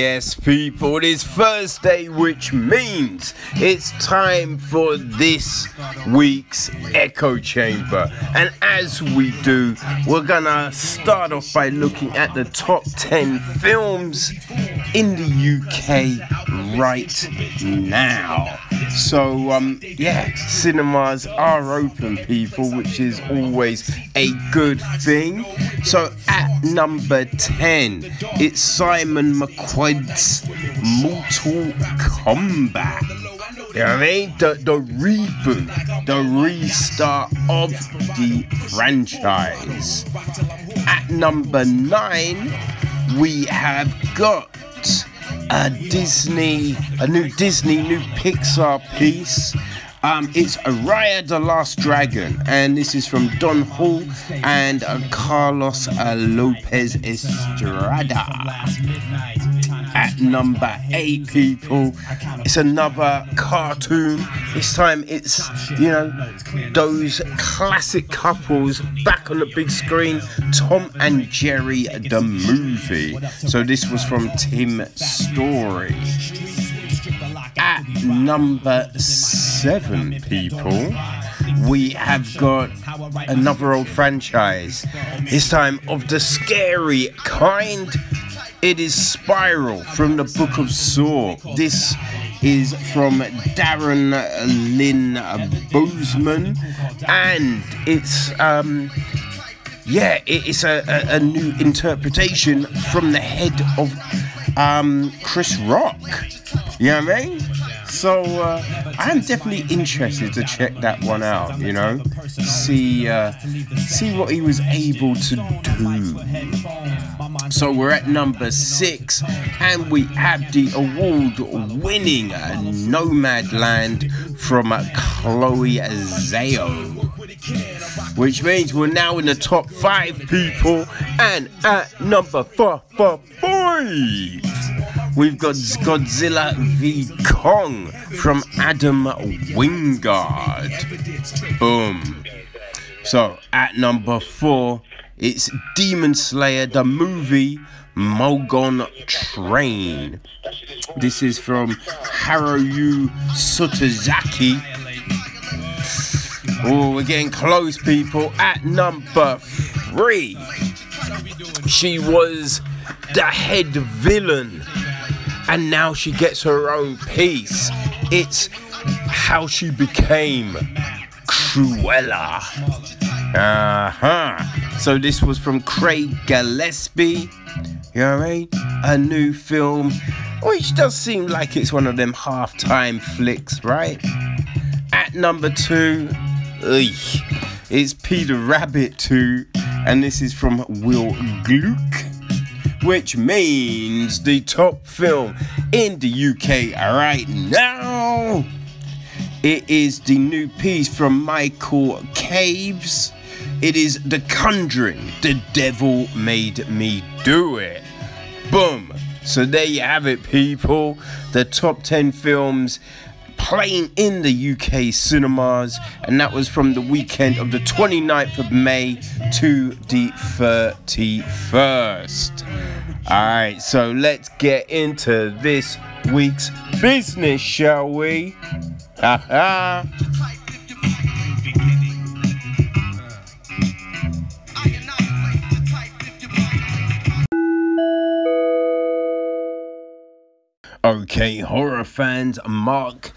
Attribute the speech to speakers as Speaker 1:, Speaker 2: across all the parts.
Speaker 1: Yes, people, it is Thursday, which means it's time for this week's Echo Chamber. And as we do, we're gonna start off by looking at the top 10 films in the UK right now. So, um, yeah, cinemas are open, people, which is always a good thing. So, at number 10, it's Simon McQuoid's Mortal Kombat. You know what I mean? The, the reboot, the restart of the franchise. At number 9, we have got a Disney, a new Disney, new Pixar piece. Um, it's Raya the Last Dragon, and this is from Don Hall and uh, Carlos uh, Lopez Estrada. At number eight, people, it's another cartoon. This time it's, you know, those classic couples back on the big screen Tom and Jerry, the movie. So this was from Tim Story at number seven, people, we have got another old franchise. This time of the scary kind. It is Spiral from the Book of Saw. This is from Darren Lynn Bousman, and it's um, yeah, it's a, a, a, new interpretation from the head of um, Chris Rock. You know what I mean? So uh, I'm definitely interested to check that one out. You know, see uh, see what he was able to do. So we're at number six, and we have the award-winning Nomadland from Chloe Zhao which means we're now in the top five people. And at number four, four, five, we've got Godzilla v Kong from Adam Wingard. Boom. So at number four, it's Demon Slayer, the movie Mugen Train. This is from Haruo Sotozaki Oh, we're getting close, people. At number three, she was the head villain, and now she gets her own piece. It's how she became Cruella. Uh huh. So this was from Craig Gillespie. You mean? A new film, which does seem like it's one of them half-time flicks, right? At number two, it's Peter Rabbit 2, and this is from Will Gluck, which means the top film in the UK right now. It is the new piece from Michael Chaves. It is The Conjuring, The Devil Made Me Do It. Boom. So there you have it, people. The top 10 films playing in the UK cinemas, and that was from the weekend of the 29th of May to the 31st. Alright, so let's get into this week's business, shall we? Ha Okay, horror fans, mark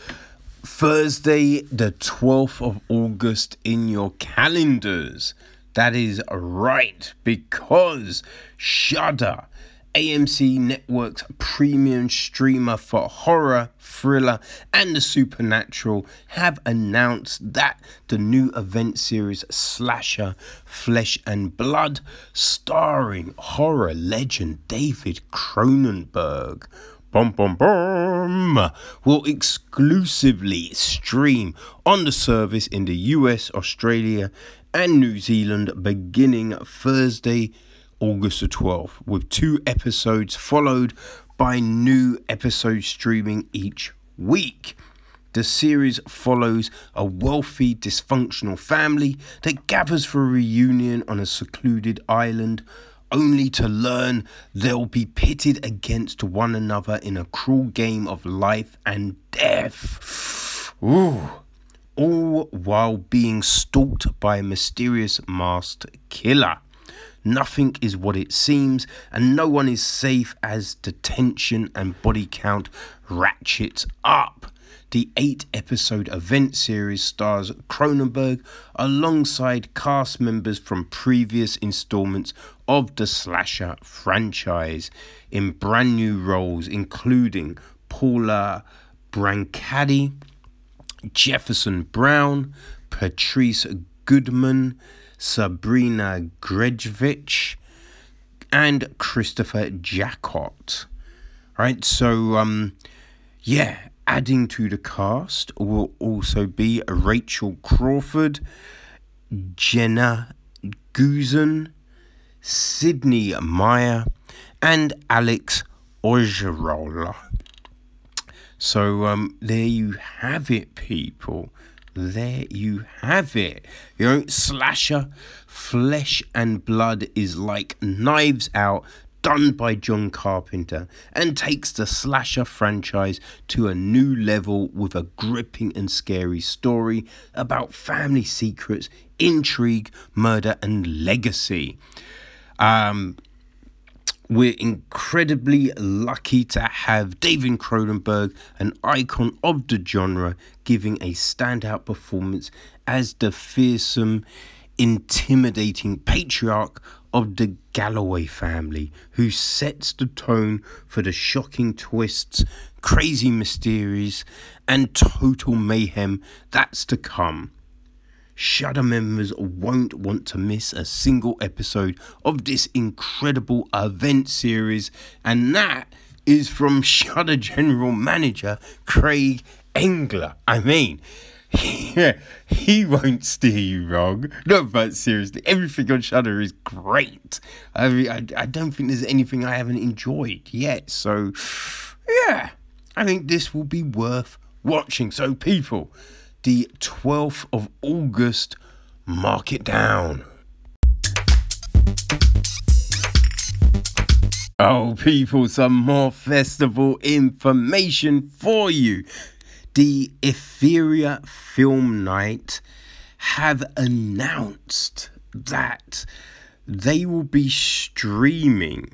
Speaker 1: Thursday, the 12th of August in your calendars. That is right, because Shudder, AMC Network's premium streamer for horror, thriller, and the supernatural, have announced that the new event series Slasher Flesh and Blood, starring horror legend David Cronenberg, Bum, bum, bum, will exclusively stream on the service in the US, Australia, and New Zealand beginning Thursday, August the 12th, with two episodes followed by new episodes streaming each week. The series follows a wealthy, dysfunctional family that gathers for a reunion on a secluded island only to learn they'll be pitted against one another in a cruel game of life and death. Ooh. All while being stalked by a mysterious masked killer. Nothing is what it seems, and no one is safe as detention and body count ratchets up. The eight episode event series stars Cronenberg alongside cast members from previous installments of the slasher franchise in brand new roles, including Paula Brancati, Jefferson Brown, Patrice Goodman, Sabrina Grdevich, and Christopher Jacot. Right, so um, yeah, adding to the cast will also be Rachel Crawford, Jeananne Goossen, Sydney Meyer, and Alex Ogerola. So um, there you have it, people there you have it. You know, slasher, flesh and blood is like knives out, done by John Carpenter, and takes the slasher franchise to a new level with a gripping and scary story about family secrets, intrigue, murder, and legacy. Um, we're incredibly lucky to have David Cronenberg, an icon of the genre, giving a standout performance as the fearsome, intimidating patriarch of the Galloway family, who sets the tone for the shocking twists, crazy mysteries, and total mayhem that's to come. Shudder members won't want to miss a single episode of this incredible event series, and that is from Shudder General Manager Craig Engler. I mean, yeah, he won't steer you wrong. No, but seriously, everything on Shudder is great. I mean, I, I don't think there's anything I haven't enjoyed yet. So, yeah, I think this will be worth watching. So, people the 12th of August. Mark it down. Oh, people, some more festival information for you. The Etheria Film Night have announced that they will be streaming,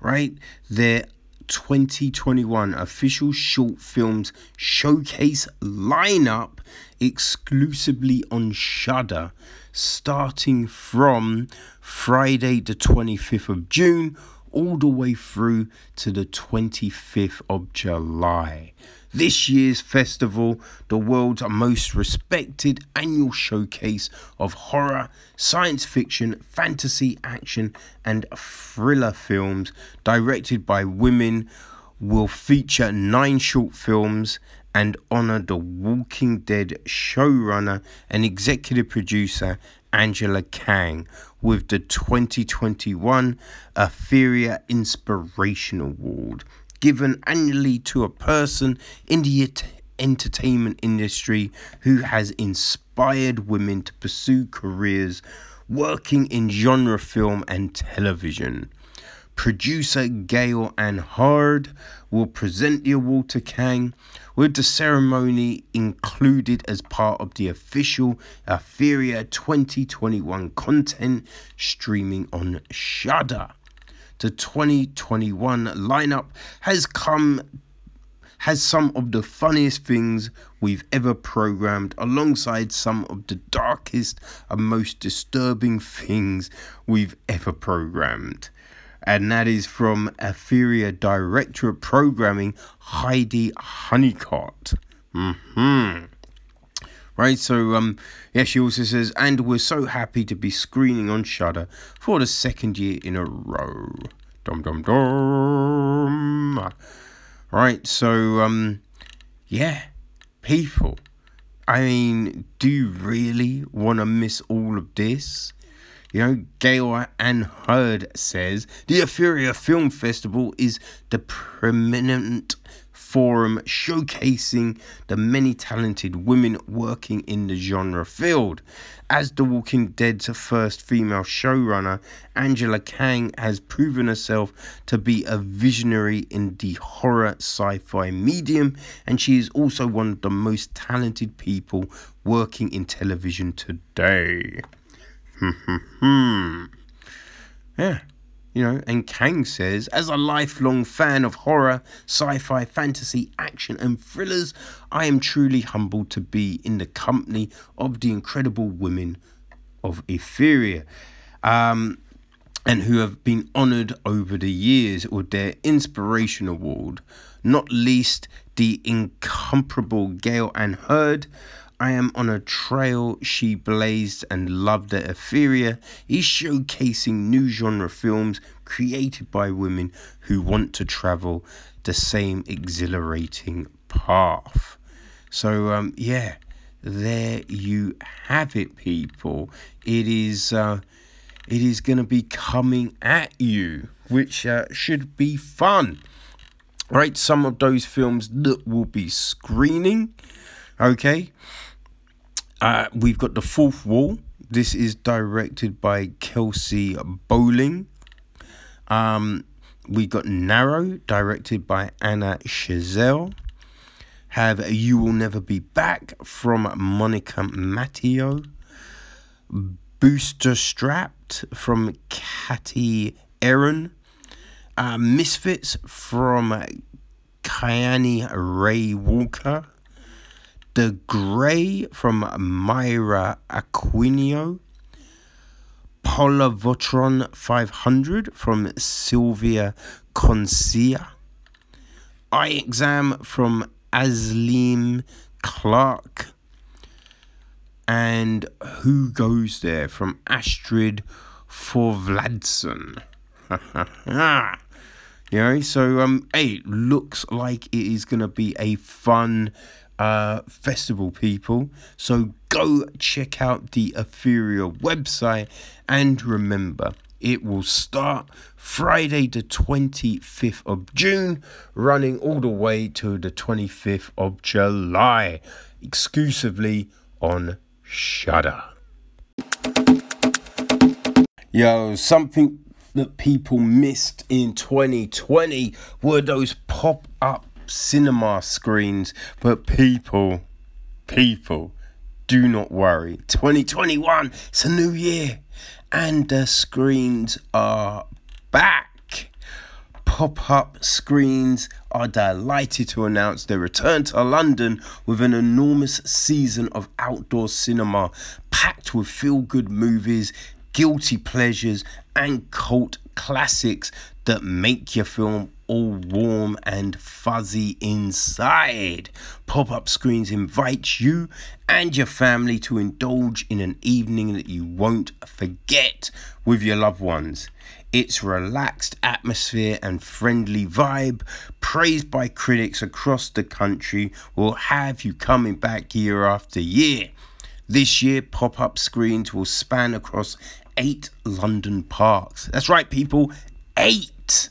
Speaker 1: right, their 2021 official short films showcase lineup exclusively on Shudder starting from Friday the 25th of June all the way through to the 25th of July. This year's festival, the world's most respected annual showcase of horror, science fiction, fantasy, action, and thriller films directed by women, will feature nine short films and honor the Walking Dead showrunner and executive producer Angela Kang with the 2021 Etheria Inspiration Award given annually to a person in the entertainment industry who has inspired women to pursue careers working in genre film and television. Producer Gale Anne Hurd will present the award to Kang, with the ceremony included as part of the official Etheria 2021 content streaming on Shudder the 2021 lineup has come has some of the funniest things we've ever programmed alongside some of the darkest and most disturbing things we've ever programmed. And that is from Etheria Director of Programming Heidi Honeycutt. Mm-hmm. Right, so um yeah, she also says, and we're so happy to be screening on Shudder for the second year in a row. Dum dum dum. Right, so um, yeah, people. I mean, do you really want to miss all of this? You know, Gale Anne Hurd says the Etheria Film Festival is the preeminent forum showcasing the many talented women working in the genre field. As The Walking Dead's first female showrunner, Angela Kang has proven herself to be a visionary in the horror sci fi medium, and she is also one of the most talented people working in television today. Hmm, hmm, hmm. yeah. You know, and Kang says, as a lifelong fan of horror, sci fi, fantasy, action, and thrillers, I am truly humbled to be in the company of the incredible women of Etheria. Um, and who have been honored over the years with their Inspiration Award, not least the incomparable Gale Anne Hurd, I am on a trail she blazed and loved at Etheria is showcasing new genre films created by women who want to travel the same exhilarating path. So, um, yeah, there you have it, people. It is, uh, it is going to be coming at you, which uh, should be fun. Right, some of those films that will be screening. Okay, uh, we've got The Fourth Wall. This is directed by Kelsey Bowling. Um, we got Narrow, directed by Anna Chazelle. Have You Will Never Be Back from Monica Matteo. Booster Strapped from Katy Aaron. Uh, Misfits from Kiani Ray Walker. The Grey from Myra Aquino. Polavotron 500 from Sylvia Concia. Eye Exam from Aslim Clark. And Who Goes There from Astrid Thorvaldsen. you know, so um, hey, looks like it is gonna be a fun uh, festival, people. So go check out the Etheria website and remember, it will start Friday, the 25th of June, running all the way to the 25th of July, exclusively on Shudder. Yo, something that people missed in 2020 were those pop up cinema screens, but people, people, do not worry. 2021, it's a new year, and the screens are back. Pop up screens are delighted to announce their return to London with an enormous season of outdoor cinema packed with feel good movies, guilty pleasures, and cult classics that make your film all warm and fuzzy inside. Pop up screens invite you and your family to indulge in an evening that you won't forget with your loved ones. Its relaxed atmosphere and friendly vibe, praised by critics across the country, will have you coming back year after year. This year, pop up screens will span across eight London parks. That's right, people, eight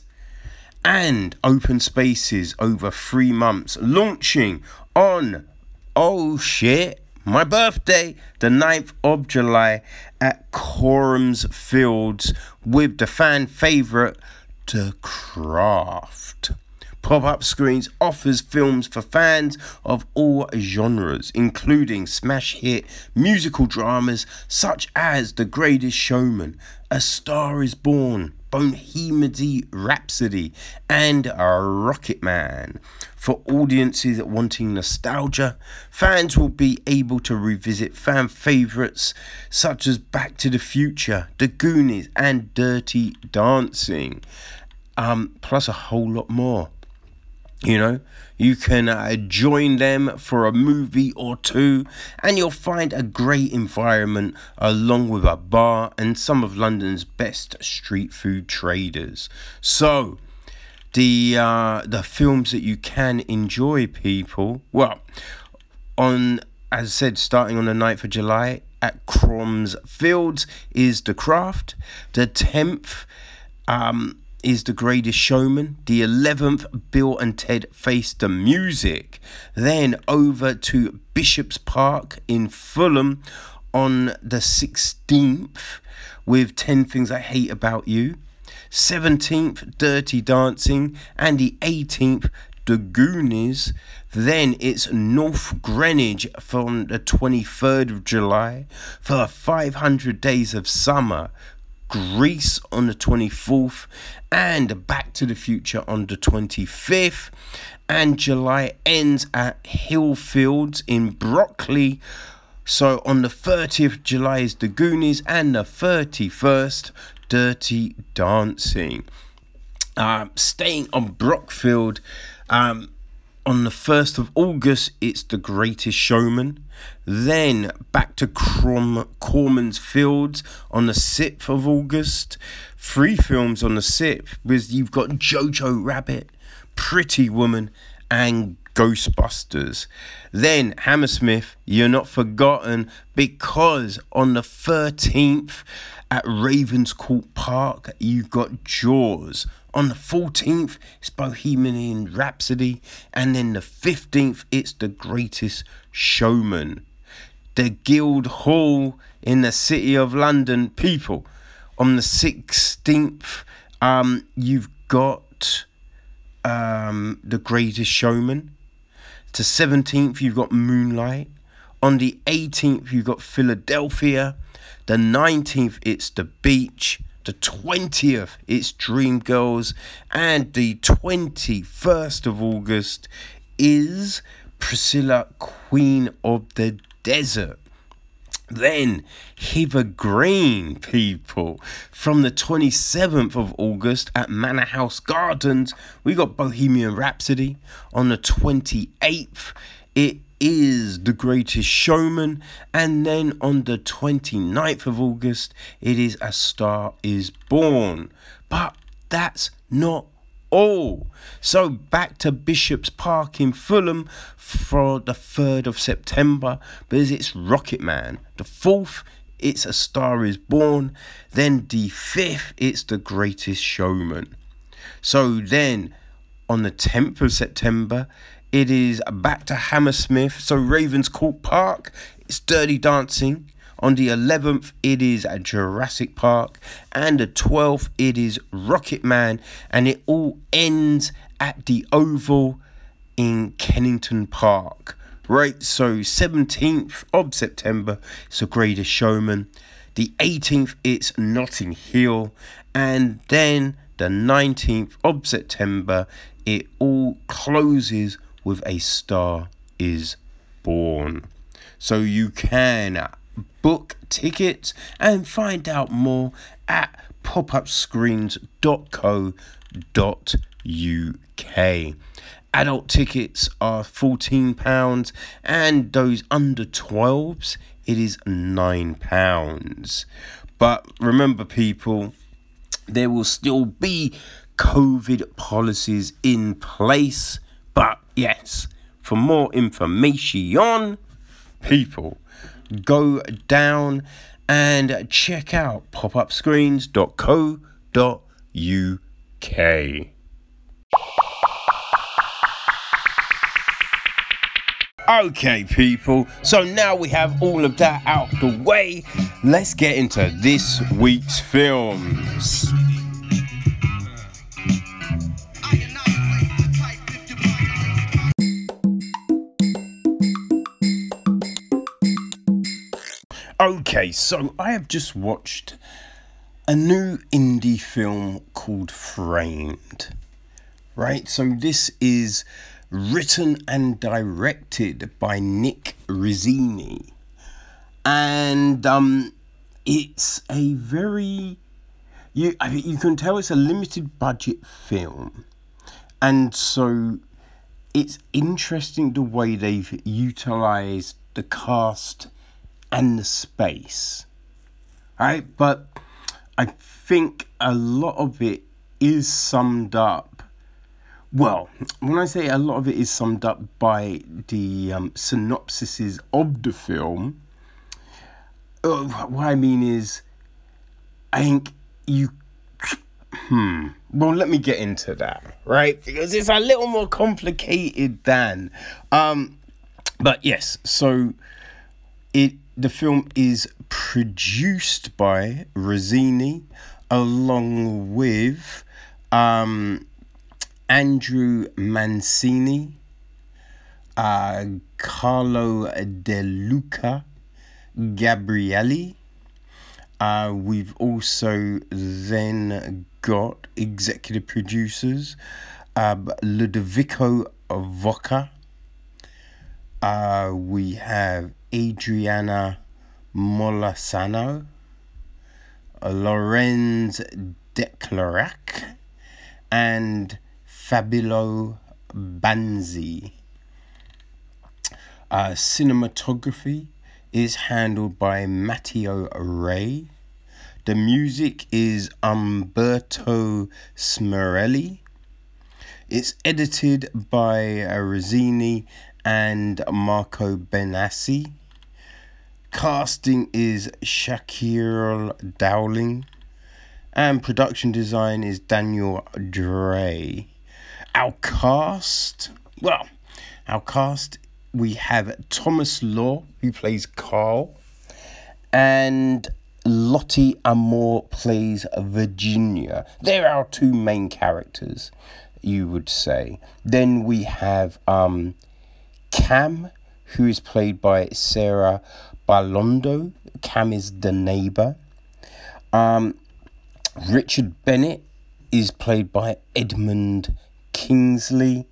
Speaker 1: and open spaces over three months, launching on, oh shit, my birthday, the 9th of July at Coram's Fields with the fan favourite, The Craft. Pop up screens offers films for fans of all genres, including smash hit musical dramas such as The Greatest Showman, A Star is Born, Bohemian Rhapsody, and Rocket Man. For audiences wanting nostalgia, fans will be able to revisit fan favourites such as Back to the Future, The Goonies, and Dirty Dancing, um, plus a whole lot more. You know, you can uh, join them for a movie or two, and you'll find a great environment along with a bar and some of London's best street food traders. So, the uh, the films that you can enjoy, people. Well, on as I said, starting on the 9th of July at Coram's Fields is The Craft. The 10th, um, is The Greatest Showman. The 11th, Bill and Ted Face the Music. Then over to Bishop's Park in Fulham on the 16th with 10 Things I Hate About You. 17th, Dirty Dancing. And the 18th, The Goonies. Then it's North Greenwich from the 23rd of July for 500 Days of Summer. Grease on the 24th, and Back to the Future on the 25th. And July ends at Hilly Fields in Brockley. So on the 30th July is the Goonies, and the 31st, Dirty Dancing. Um, staying on Brockfield, um, on the 1st of August, it's The Greatest Showman. Then back to Crom- Coram's Fields on the 6th of August. Three films on the 6th, because you've got Jojo Rabbit, Pretty Woman, and Ghostbusters. Then Hammersmith, You're Not Forgotten, because on the 13th at Ravenscourt Park, you've got Jaws. On the 14th, it's Bohemian Rhapsody. And then the 15th, it's The Greatest Showman. The Guildhall in the City of London. People, on the 16th, um, you've got um, The Greatest Showman. To 17th, you've got Moonlight. On the 18th, you've got Philadelphia. The 19th, it's The Beach. The 20th, it's Dreamgirls. And the 21st of August is Priscilla, Queen of the Desert. Then Hither Green, people. From the 27th of August at Manor House Gardens, we got Bohemian Rhapsody. On the 28th, it is The Greatest Showman. And then on the 29th of August, it is A Star is Born. But that's not all. So back to Bishop's Park in Fulham for the 3rd of September because it's Rocket Man. The 4th, it's A Star is Born. Then the 5th, it's The Greatest Showman. So then on the 10th of September, it is back to Hammersmith. So Ravenscourt Park, it's Dirty Dancing. On the 11th, it is Jurassic Park. And the 12th, it is Rocket Man. And it all ends at the Oval in Kennington Park. Right, so 17th of September, it's The Greatest Showman. The 18th, it's Notting Hill. And then the 19th of September, it all closes with A Star is Born. So you can book tickets and find out more at popupscreens.co.uk. Adult tickets are £14 and those under 12s it is £9. But remember people, there will still be COVID policies in place. But yes, for more information, people, go down and check out popupscreens.co.uk. Okay, people, so now we have all of that out the way. Let's get into this week's films. Okay, so I have just watched a new indie film called Framed. Right, so this is written and directed by Nick Rossini, and um, it's a very you I mean, you can tell it's a limited budget film, and so it's interesting the way they've utilized the cast and the space. Right? But I think a lot of it is summed up. Well, when I say a lot of it is summed up by the um, synopsises of the film, uh, what I mean is, I think you hmm. Well, let me get into that, right? Because it's a little more complicated than. Um, but yes, so it the film is produced by Rossini along with um, Andrew Mancini, uh, Carlo De Luca, Gabrielli. Uh, we've also then got executive producers uh, Ludovico Vocca. Uh, we have Adriana Molasano, Lorenz Declarac, and Fabio Banzi. Uh, cinematography is handled by Matteo Ray. The music is Umberto Smerelli. It's edited by uh, Rossini and Marco Benassi. Casting is Shakir Dowling. And production design is Daniel Dre. Our cast, well, our cast, we have Thomas Law, who plays Carl, and Lottie Amore plays Virginia. They're our two main characters, you would say. Then we have um, Cam, who is played by Sarah Balondo. Cam is the neighbor. Um, Richard Bennett is played by Edmund Kingsley.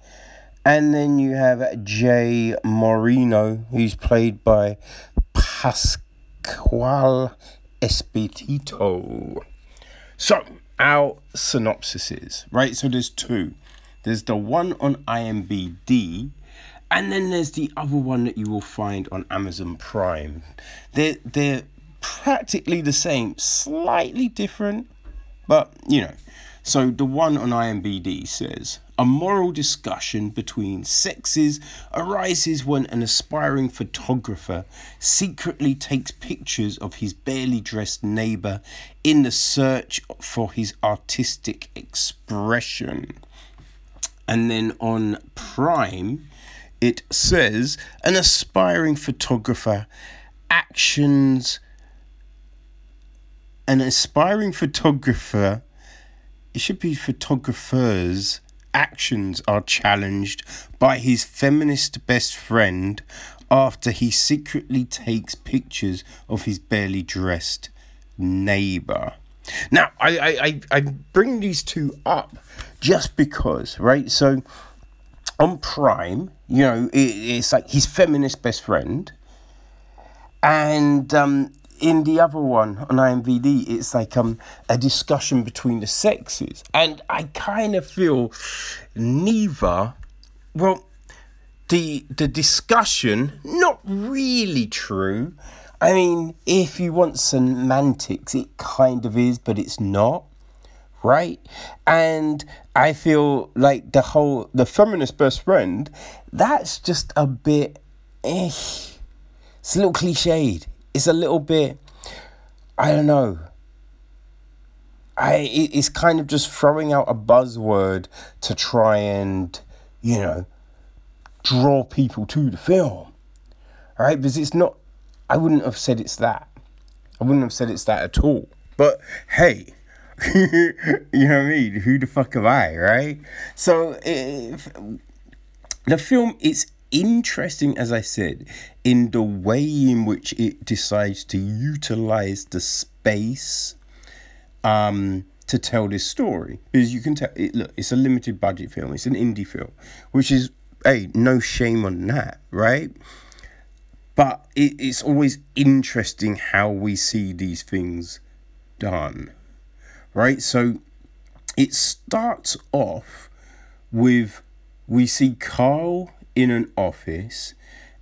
Speaker 1: And then you have Jay Moreno, who's played by Pascual Espitito. So, our synopsis is, right? So there's two. There's the one on IMBD, and then there's the other one that you will find on Amazon Prime. They're, they're practically the same, slightly different, but you know. So the one on IMBD says a moral discussion between sexes arises when an aspiring photographer secretly takes pictures of his barely dressed neighbor in the search for his artistic expression. And then on Prime, it says an aspiring photographer actions an aspiring photographer it should be photographers actions are challenged by his feminist best friend after he secretly takes pictures of his barely dressed neighbor. Now I, I, I, I bring these two up just because right? So on Prime, you know, it, it's like his feminist best friend. And um, in the other one on IMVD, it's like um, a discussion between the sexes. And I kind of feel neither, well, the, the discussion, not really true. I mean, if you want semantics, it kind of is, but it's not right? And I feel like the whole the feminist best friend, that's just a bit eh. It's a little cliched. It's a little bit I don't know. I it's kind of just throwing out a buzzword to try and, you know, draw people to the film. Right? Because it's not I wouldn't have said it's that. I wouldn't have said it's that at all. But hey, you know what I mean? Who the fuck am I, right? So if, the film is interesting, as I said, in the way in which it decides to utilize the space um, to tell this story. Because you can tell, it, look, it's a limited budget film, it's an indie film, which is, hey, no shame on that, right? But it, it's always interesting how we see these things done right? So it starts off with we see Carl in an office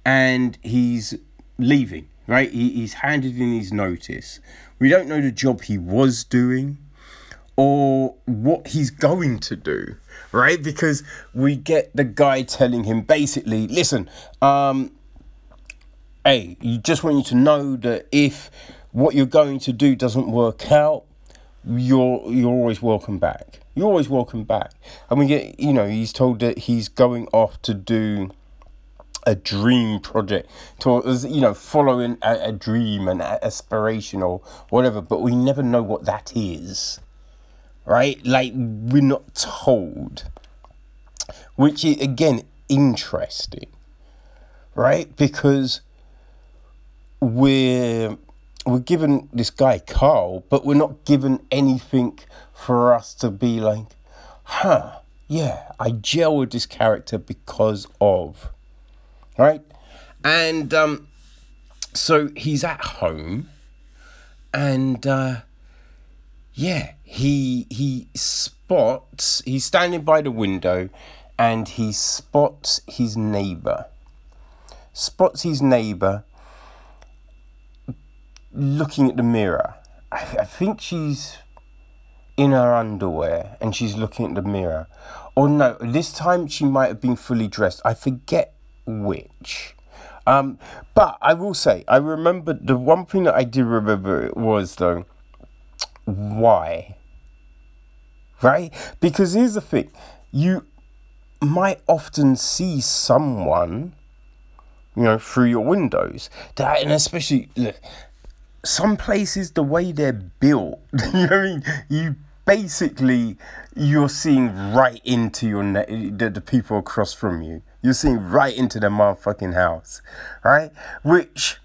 Speaker 1: and he's leaving, right? He, he's handed in his notice. We don't know the job he was doing or what he's going to do, right? Because we get the guy telling him basically, listen, um, hey, you just want you to know that if what you're going to do doesn't work out, you're you're always welcome back. You're always welcome back. And we get, you know, he's told that he's going off to do a dream project, to you know, following a, a dream and aspiration or whatever. But we never know what that is, right? Like we're not told, which is again interesting, right? Because we're we're given this guy Carl, but we're not given anything for us to be like, huh, yeah, I gel with this character because of, right? And um, so he's at home, and uh, yeah, he he spots. He's standing by the window, and he spots his neighbor. Spots his neighbor looking at the mirror. I, I think she's in her underwear and she's looking at the mirror. Or no, this time she might have been fully dressed. I forget which. Um, but I will say, I remember the one thing that I do remember was though, why? Right? Because here's the thing you might often see someone, you know, through your windows. That, and especially, look, some places the way they're built, you know what I mean? You basically you're seeing right into your ne- the, the people across from you. You're seeing right into the motherfucking house, right? Which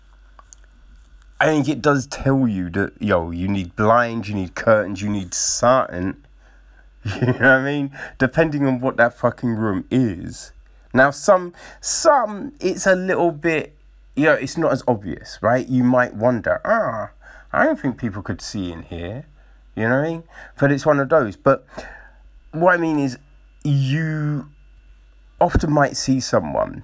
Speaker 1: I think it does tell you that yo, you need blinds, you need curtains, you need something. You know what I mean? Depending on what that fucking room is. Now some some it's a little bit you know, it's not as obvious, right? You might wonder, ah, I don't think people could see in here. You know what I mean? But it's one of those. But what I mean is, you often might see someone,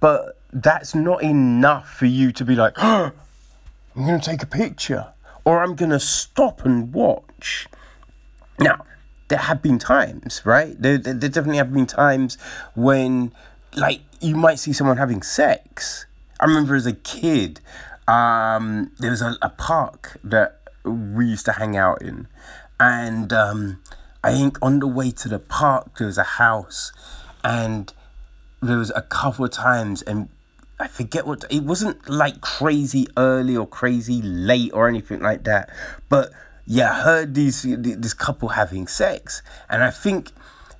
Speaker 1: but that's not enough for you to be like, oh, I'm going to take a picture or I'm going to stop and watch. Now, there have been times, right? There, there, there definitely have been times when, like, you might see someone having sex I remember as a kid, um, there was a, a, park that we used to hang out in, and um, I think on the way to the park there was a house, and there was a couple of times, and I forget what it wasn't like crazy early or crazy late or anything like that, but yeah, I heard these this couple having sex, and I think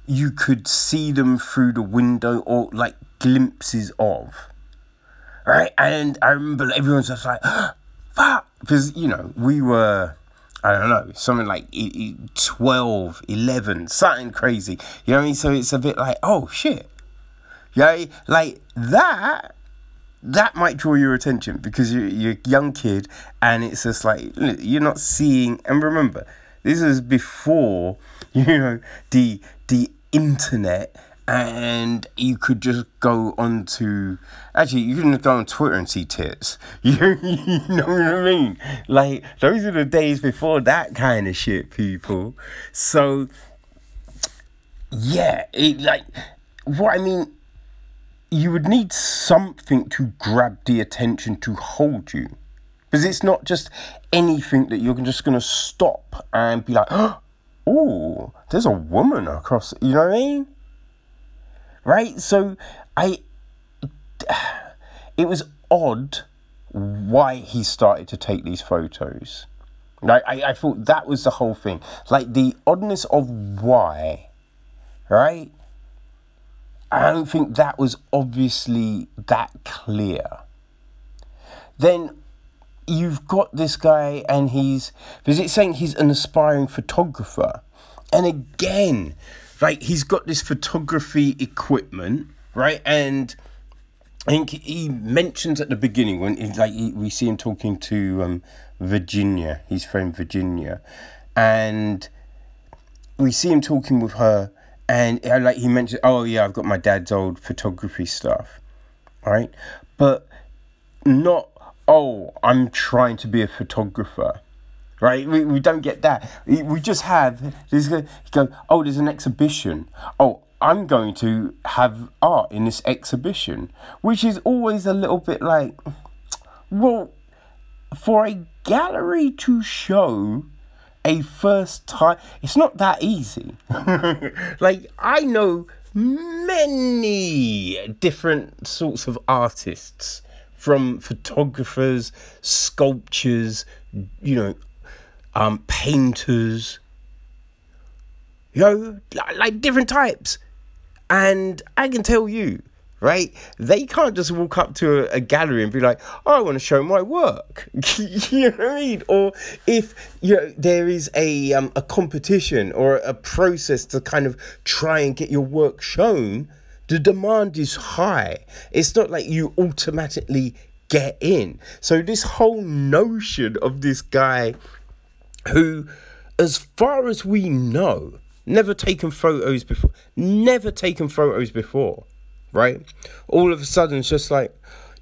Speaker 1: you could see them through the window or like glimpses of right? And I remember everyone's just like, fuck, because, you know, we were, I don't know, something like 12, 11, something crazy. You know what I mean? So it's a bit like, oh shit. Yeah, like that, that might draw your attention because you're, you're a young kid and it's just like, you're not seeing, and remember, this is before, you know, the, the internet and you could just go onto actually you can go on Twitter and see tits. You, you know what I mean? Like those are the days before that kind of shit, people. So yeah, it like what I mean you would need something to grab the attention to hold you. Because it's not just anything that you're just gonna stop and be like, oh, there's a woman across you know what I mean? Right? So I, it was odd why he started to take these photos. Like I, I thought that was the whole thing. Like the oddness of why, right? I don't think that was obviously that clear. Then you've got this guy and he's because it's saying he's an aspiring photographer. And again, like he's got this photography equipment, right? And I think he mentions at the beginning when he, like he, we see him talking to um, Virginia, his friend Virginia, and we see him talking with her, and uh, like he mentioned, oh yeah, I've got my dad's old photography stuff, right? But not oh, I'm trying to be a photographer right? We, we don't get that. We just have this go, oh, there's an exhibition. Oh, I'm going to have art in this exhibition, which is always a little bit like, well, for a gallery to show a first time. It's not that easy. like, I know many different sorts of artists from photographers, sculptures, you know, um, painters, you know, like, like different types. And I can tell you, right? They can't just walk up to a, a gallery and be like, oh, I want to show my work. you know what I mean? Or if you know there is a um, a competition or a process to kind of try and get your work shown, the demand is high. It's not like you automatically get in. So this whole notion of this guy who as far as we know, never taken photos before, never taken photos before right? All of a sudden, it's just like,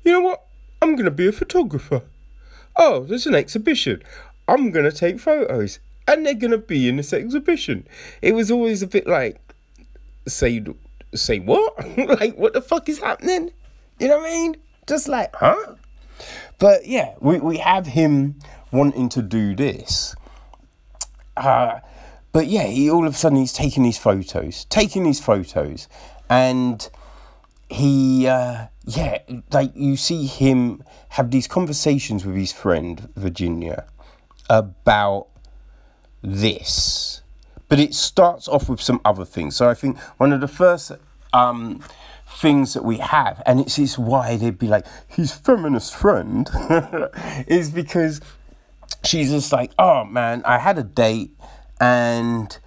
Speaker 1: you know what? I'm going to be a photographer. Oh, there's an exhibition. I'm going to take photos. And they're going to be in this exhibition. It was always a bit like, say, say what? like, what the fuck is happening? You know what I mean? Just like, huh? But yeah, we, we have him wanting to do this. Uh, but yeah, he all of a sudden he's taking these photos, taking these photos, and he uh, yeah like you see him have these conversations with his friend virginia about this. But it starts off with some other things. So i think one of the first um, things that we have and it's, it's why they'd be like his feminist friend is because she's just like oh man i had a date and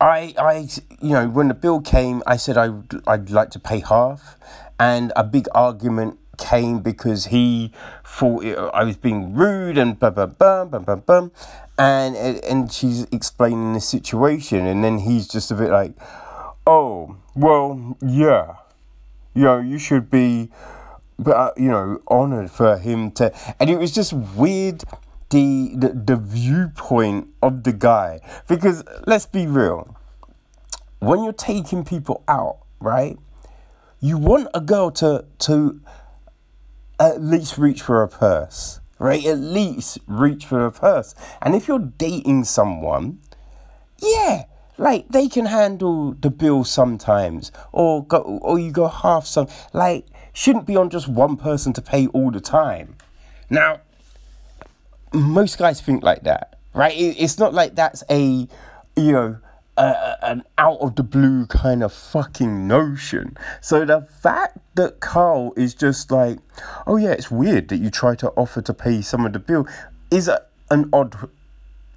Speaker 1: I, I, you know, when the bill came, I said I, I'd like to pay half, and a big argument came because he thought it, I was being rude and blah blah blah blah blah blah, and and she's explaining the situation, and then he's just a bit like, oh well, yeah, you know, you should be, but uh, you know, honored for him to, and it was just weird the, the the viewpoint of the guy. Because let's be real. When you're taking people out right you want a girl to to at least reach for a purse right? At least reach for a purse. And if you're dating someone yeah like they can handle the bill sometimes or go or you go half some like shouldn't be on just one person to pay all the time. Now most guys think like that, right? it's not like that's a, you know, a, an out of the blue kind of fucking notion. So the fact that Carl is just like, oh yeah, it's weird that you try to offer to pay some of the bill is a, an odd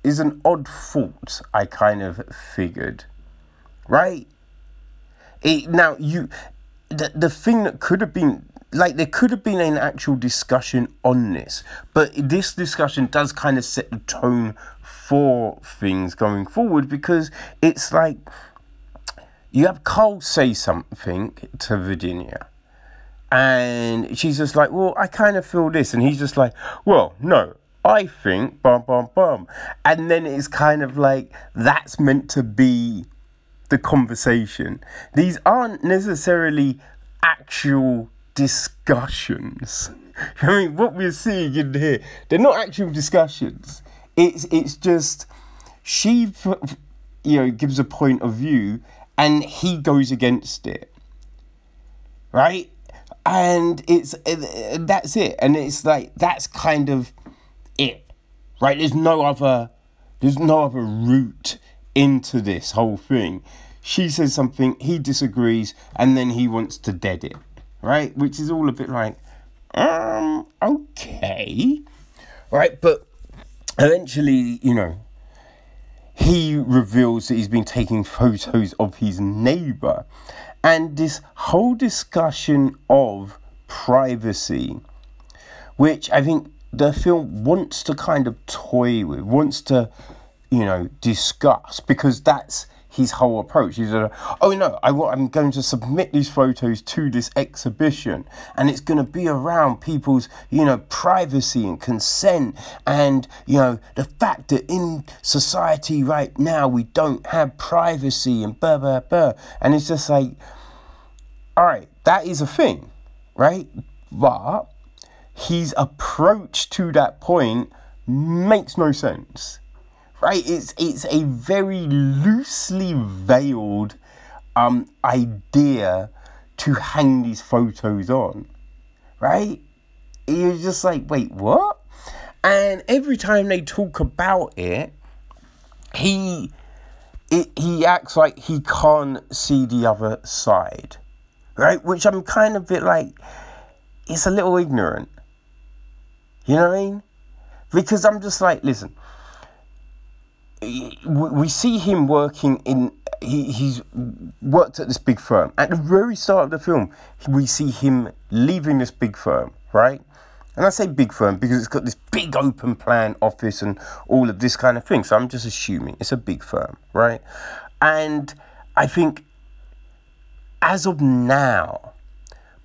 Speaker 1: is an odd thought. I kind of figured, right? It, now you the the thing that could have been like there could have been an actual discussion on this, but this discussion does kind of set the tone for things going forward because it's like you have Cole say something to Virginia. And she's just like, well, I kind of feel this. And he's just like, well, no, I think, bum, bum, bum. And then it's kind of like, that's meant to be the conversation. These aren't necessarily actual discussions. I mean, what we're seeing in here, they're not actual discussions. It's it's just she, you know, gives a point of view, and he goes against it, right? And it's uh, that's it, and it's like that's kind of it, right? There's no other, there's no other route into this whole thing. She says something, he disagrees, and then he wants to dead it right? Which is all a bit like, um, okay, right? But eventually, you know, he reveals that he's been taking photos of his neighbor, and this whole discussion of privacy, which I think the film wants to kind of toy with, wants to, you know, discuss because that's his whole approach. He's like, oh no, I, I'm going to submit these photos to this exhibition, and it's going to be around people's, you know, privacy and consent, and you know, the fact that in society right now we don't have privacy and blah blah blah, and it's just like, all right, that is a thing, right? But his approach to that point makes no sense right? It's it's a very loosely veiled um, idea to hang these photos on, right? You're just like, wait, what? And every time they talk about it, he it, he acts like he can't see the other side, right? Which I'm kind of bit like, it's a little ignorant. You know what I mean? Because I'm just like, listen, we see him working in he, he's worked at this big firm. At the very start of the film we see him leaving this big firm right? And i say big firm because it's got this big open plan office and all of this kind of thing. So i'm just assuming it's a big firm right? And i think as of now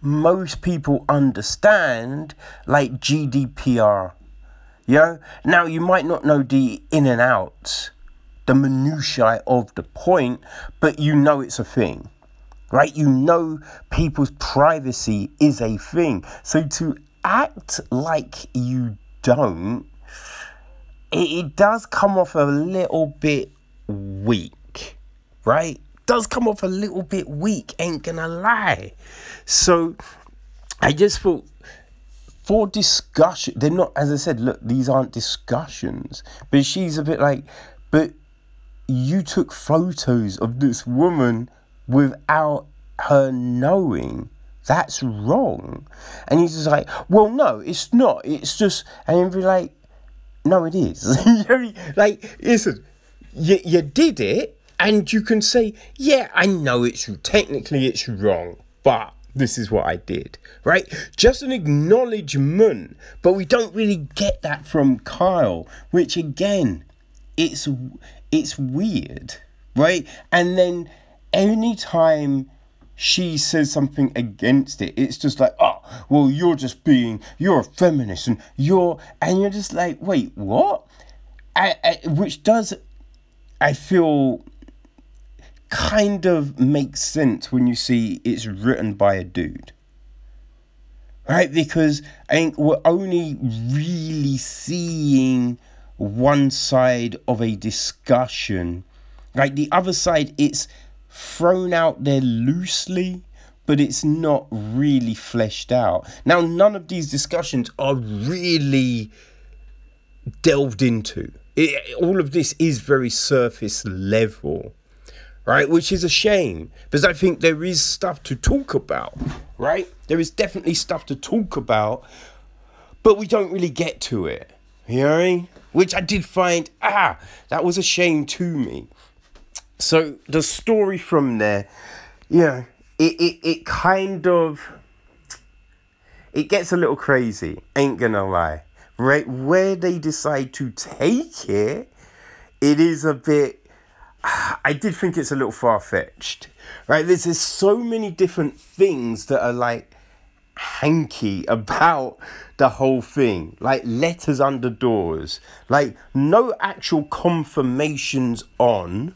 Speaker 1: most people understand like gdpr you now you might not know the in and outs, the minutiae of the point, but you know it's a thing, right? You know people's privacy is a thing. So to act like you don't, it, it does come off a little bit weak, right? Does come off a little bit weak, ain't gonna lie. So I just thought for discussion. They're not, as I said, look, these aren't discussions. But she's a bit like, but you took photos of this woman without her knowing. That's wrong. And he's just like, well, no, it's not. It's just, and he'd be like, no, it is. like, listen, you, you did it, and you can say, yeah, I know it's technically it's wrong, but this is what I did, right? Just an acknowledgement, but we don't really get that from Kyle, which again, it's it's weird, right? And then anytime she says something against it, it's just like, oh, well, you're just being, you're a feminist, and you're, and you're just like, wait, what? I, I, which does, I feel kind of makes sense when you see it's written by a dude. Right? Because I think we're only really seeing one side of a discussion. Like the other side, it's thrown out there loosely, but it's not really fleshed out. Now, none of these discussions are really delved into. It, all of this is very surface level right? Which is a shame because I think there is stuff to talk about, right? There is definitely stuff to talk about, but we don't really get to it, you know what I mean? Which I did find, ah, that was a shame to me. So the story from there, yeah, it, it, it kind of, it gets a little crazy, ain't gonna lie. Right, where they decide to take it, it is a bit I did think it's a little far fetched, right? There's, there's so many different things that are like hanky about the whole thing, like letters under doors, like no actual confirmations on.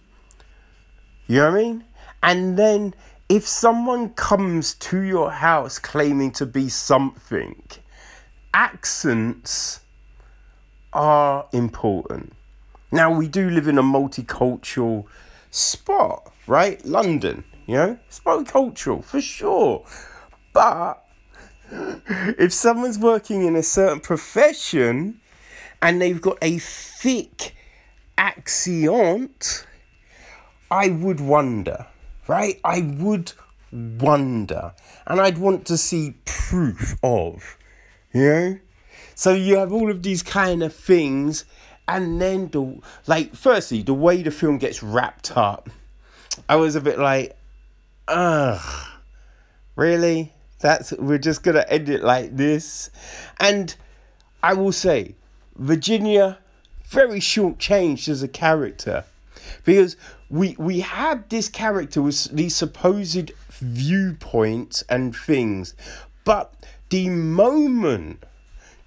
Speaker 1: You know what I mean? And then if someone comes to your house claiming to be something, accents are important. Now, we do live in a multicultural spot, right? London, you know, it's multicultural for sure. But if someone's working in a certain profession and they've got a thick accent, I would wonder, right? I would wonder. And I'd want to see proof of, you know? So you have all of these kind of things and then the like firstly the way the film gets wrapped up i was a bit like ugh really? That's we're just gonna end it like this? And i will say virginia very short changed as a character. Because we we have this character with these supposed viewpoints and things but the moment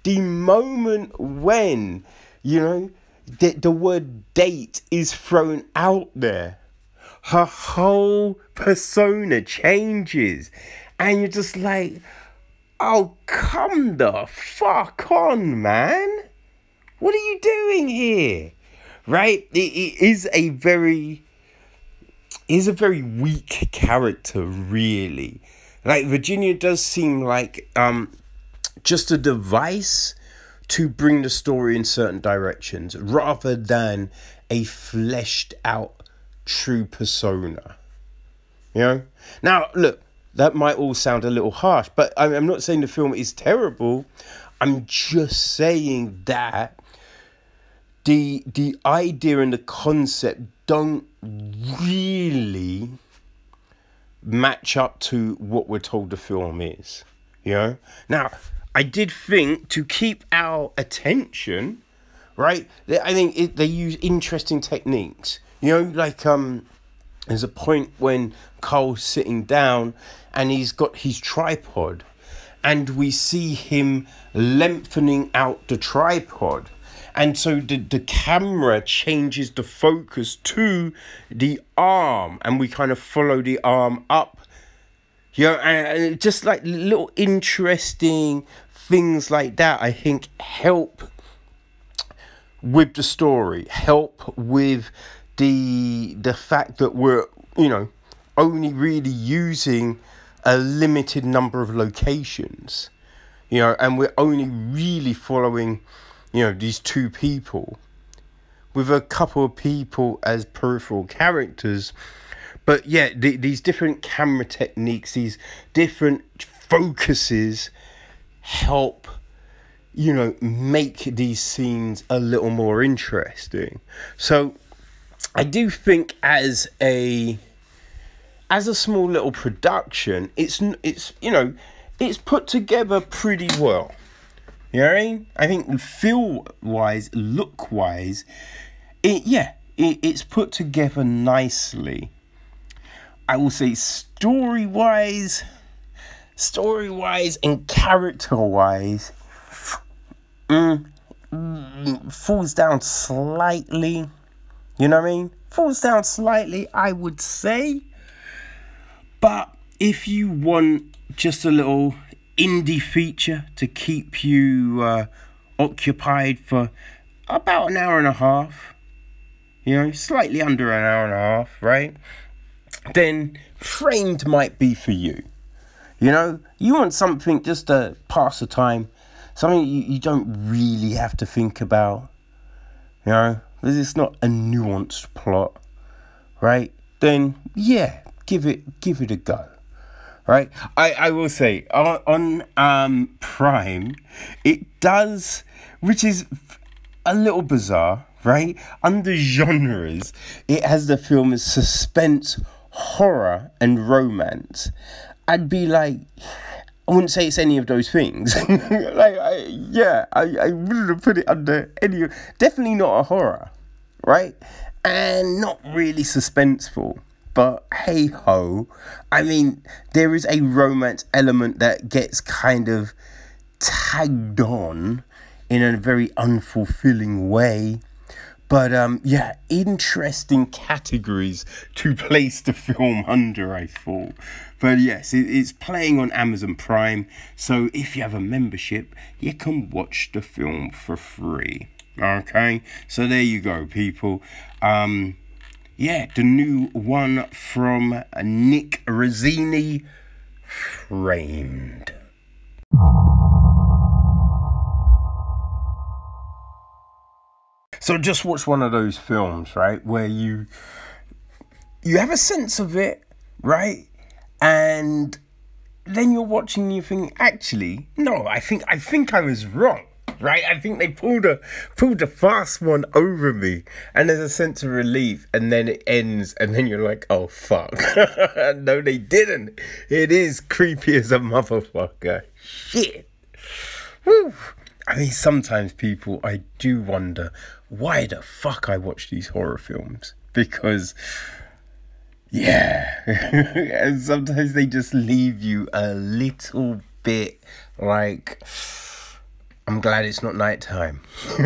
Speaker 1: the moment when you know, the, the word date is thrown out there. Her whole persona changes. And you're just like, oh, come the fuck on, man. What are you doing here? right? It, it is a very is a very weak character, really. Like Virginia does seem like um just a device to bring the story in certain directions rather than a fleshed out true persona. You know? Now, look, that might all sound a little harsh, but I'm not saying the film is terrible. I'm just saying that the the idea and the concept don't really match up to what we're told the film is. You know? Now, I did think to keep our attention, right? I think it, they use interesting techniques. You know, like um, there's a point when Carl's sitting down and he's got his tripod, and we see him lengthening out the tripod. And so the, the camera changes the focus to the arm, and we kind of follow the arm up you know, and just like little interesting things like that, I think help with the story, help with the the fact that we're you know only really using a limited number of locations, you know, and we're only really following you know these two people with a couple of people as peripheral characters. But yeah the, these different camera techniques these different focuses help you know make these scenes a little more interesting. So i do think as a as a small little production it's it's you know it's put together pretty well. You know what i mean? I think feel wise look wise it yeah it, it's put together nicely. I will say story wise story wise and character wise, mm, mm, falls down slightly. You know what I mean? Falls down slightly, I would say. But if you want just a little indie feature to keep you uh, occupied for about an hour and a half, you know, slightly under an hour and a half, right? Then Framed might be for you. You know, you want something just to pass the time, something you, you don't really have to think about. You know, because it's not a nuanced plot, right? Then yeah, give it give it a go. Right? I, I will say on, on um Prime, it does which is a little bizarre, right? Under genres, it has the film as suspense, horror, and romance. I'd be like, I wouldn't say it's any of those things. like, I, yeah, I, I wouldn't have put it under any. Definitely not a horror, right? And not really suspenseful. But hey ho, I mean, there is a romance element that gets kind of tagged on in a very unfulfilling way. But um, yeah, interesting categories to place the film under, I thought. But yes, it, it's playing on Amazon Prime, so if you have a membership, you can watch the film for free. Okay, so there you go, people. Um, yeah, the new one from Nick Rossini, Framed. So just watch one of those films, right, where you you have a sense of it, right? And then you're watching you think, actually, no, I think I think I was wrong. Right? I think they pulled a pulled a fast one over me. And there's a sense of relief, and then it ends, and then you're like, oh fuck. no, they didn't. It is creepy as a motherfucker. Shit. Woo. I mean, sometimes people, I do wonder why the fuck I watch these horror films because yeah and sometimes they just leave you a little bit like I'm glad it's not nighttime.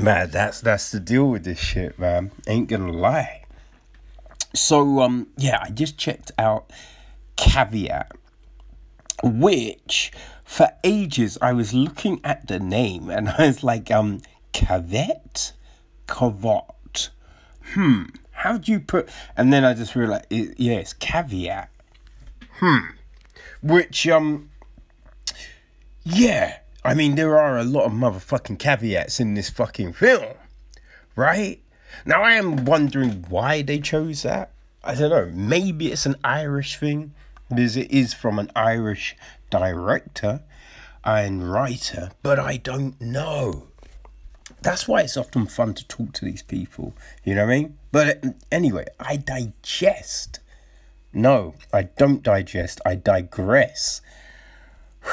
Speaker 1: man, that's that's the deal with this shit, man. Ain't gonna lie. So um yeah, I just checked out Caveat which for ages I was looking at the name and I was like, um, cavet, cavat. Hmm, how do you put? And then I just realized, it, yes, caveat. Hmm, which um, yeah. I mean, there are a lot of motherfucking caveats in this fucking film, right? Now I am wondering why they chose that. I don't know. Maybe it's an Irish thing because it is from an Irish director and writer, but I don't know. That's why it's often fun to talk to these people, you know what I mean? But uh, anyway, I digest. No, I don't digest, I digress.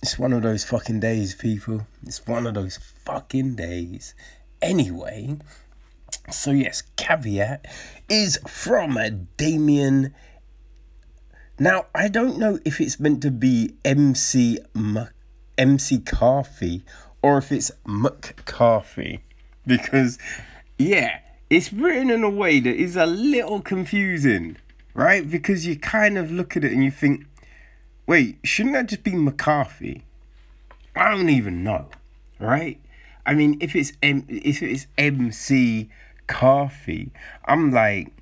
Speaker 1: It's one of those fucking days, people. It's one of those fucking days. Anyway, so yes, caveat is from Damian now, I don't know if it's meant to be MC M- MC Carthy or if it's McCarthy because yeah, it's written in a way that is a little confusing, right? Because you kind of look at it and you think, wait, shouldn't that just be McCarthy? I don't even know, right? I mean, if it's M- if it's MC Carthy, I'm like,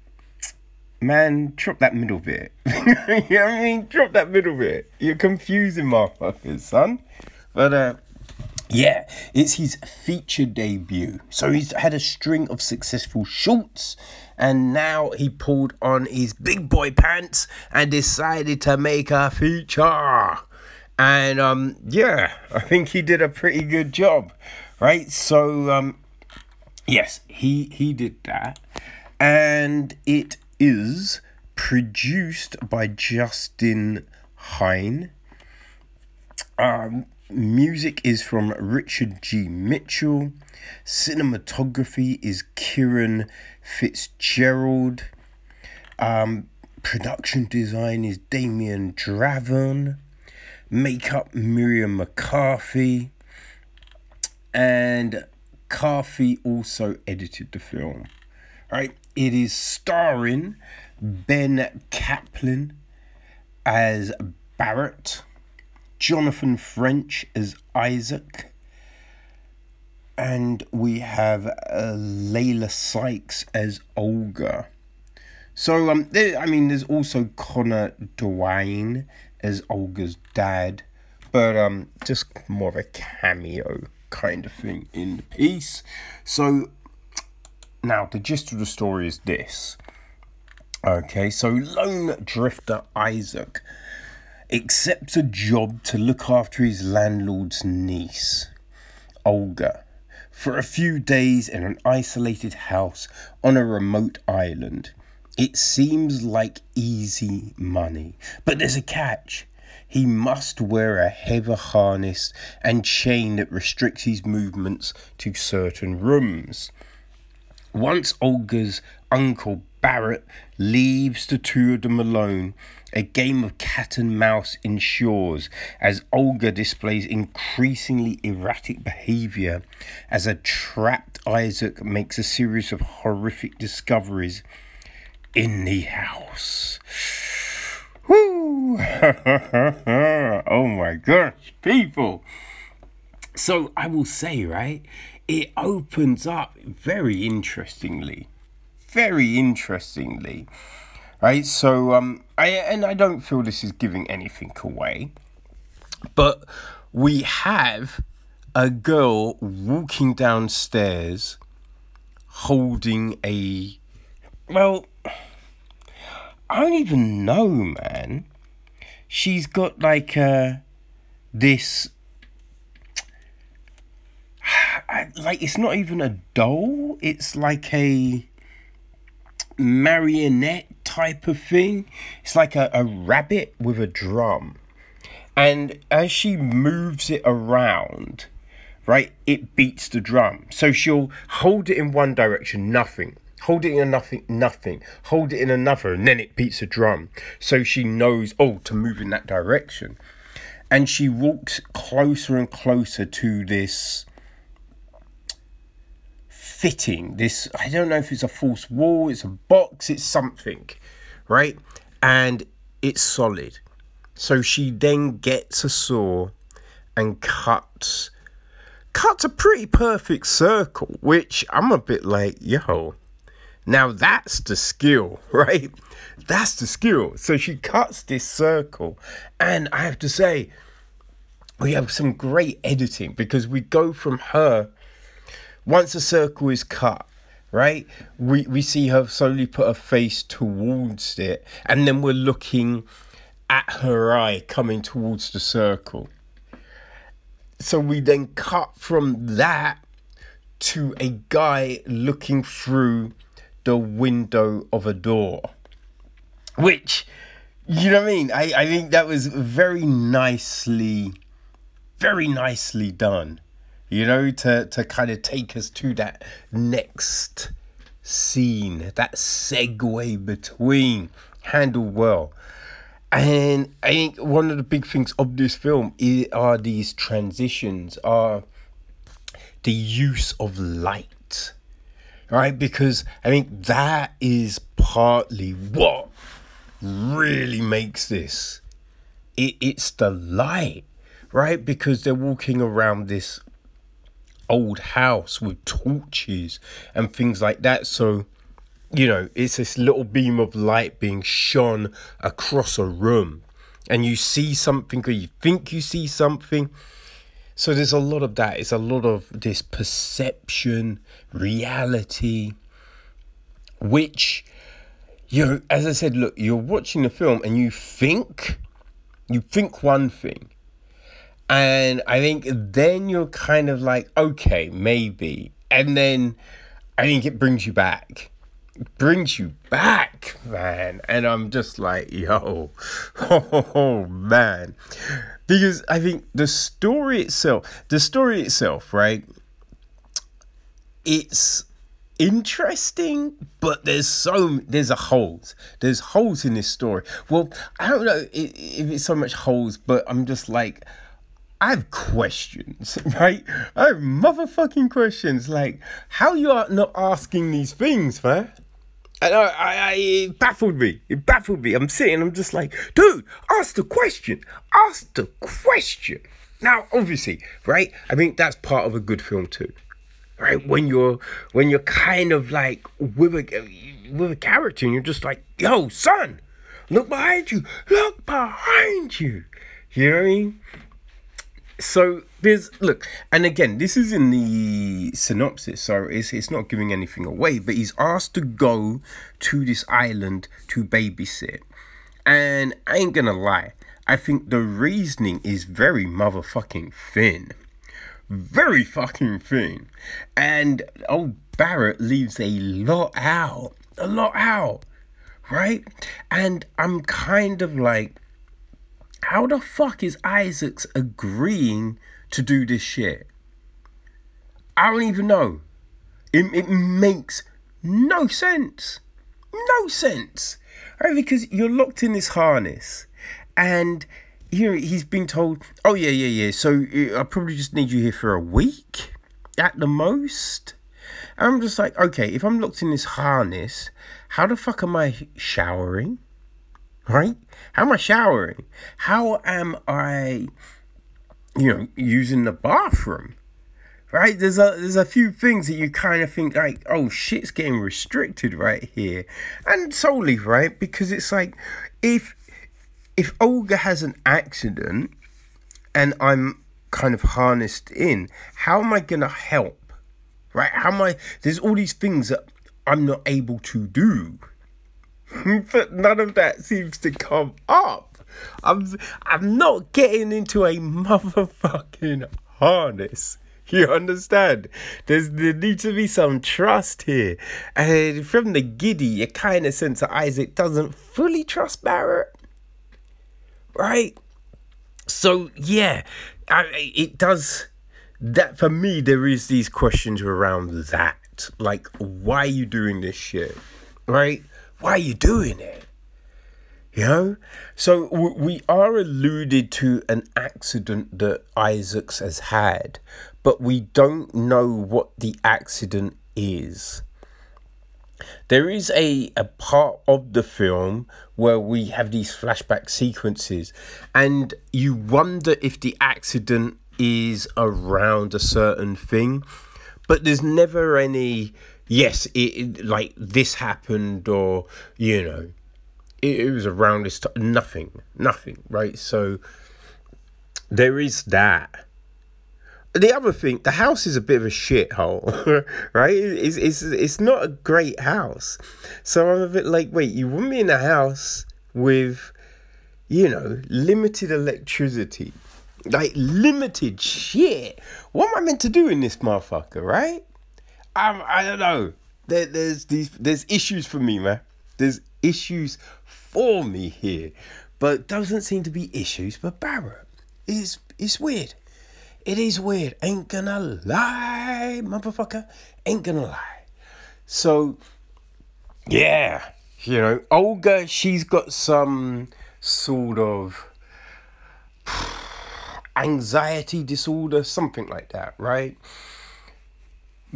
Speaker 1: man, drop that middle bit. you know what I mean? Drop that middle bit. You're confusing motherfuckers, son. But uh yeah, it's his feature debut. So he's had a string of successful shorts and now he pulled on his big boy pants and decided to make a feature. And um yeah, I think he did a pretty good job. Right? So um yes, he he did that. And it is produced by Justin Hine. Um, music is from Richard G. Mitchell. Cinematography is Kieran Fitzgerald. Um, production design is Damien Dravon. Makeup Miriam McCarthy. And Carthy also edited the film. Right? It is starring Ben Caplan as Barrett, Jonathan French as Isaac, and we have uh, Leila Sykes as Olga. So um, there, I mean, there's also Conor Dwane as Olga's dad, but um, just more of a cameo kind of thing in the piece. So now, the gist of the story is this. Okay, so lone drifter Isaac accepts a job to look after his landlord's niece, Olga, for a few days in an isolated house on a remote island. It seems like easy money, but there's a catch. He must wear a heavy harness and chain that restricts his movements to certain rooms. Once Olga's uncle Barrett leaves the two of them alone, a game of cat and mouse ensures as Olga displays increasingly erratic behavior as a trapped Isaac makes a series of horrific discoveries in the house. Oh my gosh, people. So I will say, right? It opens up very interestingly. Very interestingly. Right? So um I and I don't feel this is giving anything away. But we have a girl walking downstairs holding a well I don't even know, man. She's got like uh this I, like it's not even a doll. It's like a marionette type of thing. It's like a, a rabbit with a drum. And as she moves it around, right, it beats the drum. So she'll hold it in one direction, nothing. Hold it in nothing, nothing. Hold it in another, and then it beats the drum. So she knows, oh, to move in that direction. And she walks closer and closer to this fitting. This I don't know if it's a false wall, it's a box, it's something, right? And it's solid. So she then gets a saw and cuts cuts a pretty perfect circle, which I'm a bit like, yo, now that's the skill, right? That's the skill. So she cuts this circle, and I have to say, we have some great editing because we go from her once a circle is cut right we we see her slowly put her face towards it and then we're looking at her eye coming towards the circle. So we then cut from that to a guy looking through the window of a door which you know what i mean? I, I think that was very nicely very nicely done you know to to kind of take us to that next scene that segue between handled well. And i think one of the big things of this film is, are these transitions are the use of light right? Because i think that is partly what really makes this it, it's the light right? Because they're walking around this old house with torches and things like that. So, you know, it's this little beam of light being shone across a room, and you see something or you think you see something. So, there's a lot of that. It's a lot of this perception, reality, which, you know, as I said, look, you're watching the film and you think, you think one thing and I think then you're kind of like, okay, maybe. And then I think it brings you back. It brings you back, man. And I'm just like, yo, oh, man. Because I think the story itself, the story itself, right? It's interesting, but there's so there's a holes. There's holes in this story. Well, I don't know if it's so much holes, but I'm just like I have questions, right? I have motherfucking questions. Like, how you are not asking these things, man? And I, I, I, it baffled me. It baffled me. I'm sitting, I'm just like, dude, ask the question. Ask the question. Now, obviously, right? I think that's part of a good film too, right? When you're when you're kind of like with a with a character, and you're just like, yo, son, look behind you. Look behind you. You know what I mean? So there's look and again this is in the synopsis so it's, it's not giving anything away but he's asked to go to this island to babysit. And i ain't gonna lie i think the reasoning is very motherfucking thin. Very fucking thin. And old barrett leaves a lot out a lot out right? And i'm kind of like how the fuck is Isaacs agreeing to do this shit? I don't even know. It, it makes no sense. No sense. Right? Because you're locked in this harness and you know, he's been told, oh, yeah, yeah, yeah. So uh, I probably just need you here for a week at the most. And I'm just like, okay, if I'm locked in this harness, how the fuck am I showering? Right? How am I showering? How am I, you know, using the bathroom? Right? There's a there's a few things that you kind of think like, oh shit's getting restricted right here. And solely, right? Because it's like if if Olga has an accident and I'm kind of harnessed in, how am I gonna help? Right? How am I there's all these things that I'm not able to do but none of that seems to come up. I'm I'm not getting into a motherfucking harness. You understand? There's there needs to be some trust here. And from the giddy, you kind of sense that Isaac doesn't fully trust Barrett. Right? So yeah, I, it does that for me there is these questions around that. Like, why are you doing this shit? Right? Why are you doing it? You know? So we are alluded to an accident that Isaacs has had, but we don't know what the accident is. there is a, a part of the film where we have these flashback sequences and you wonder if the accident is around a certain thing but there's never any yes it, it like this happened or you know it, it was around this time nothing nothing right so there is that the other thing, the house is a bit of a shithole, right? It's, it's, it's not a great house. So I'm a bit like, wait, you want me in a house with, you know, limited electricity? Like, limited shit. What am I meant to do in this motherfucker, right? Um, I don't know. There, there's these, there's issues for me, man. There's issues for me here. But doesn't seem to be issues for Barrett. It's, it's weird. It is weird. Ain't gonna lie, motherfucker. Ain't gonna lie. So, yeah, you know, Olga, she's got some sort of anxiety disorder, something like that, right?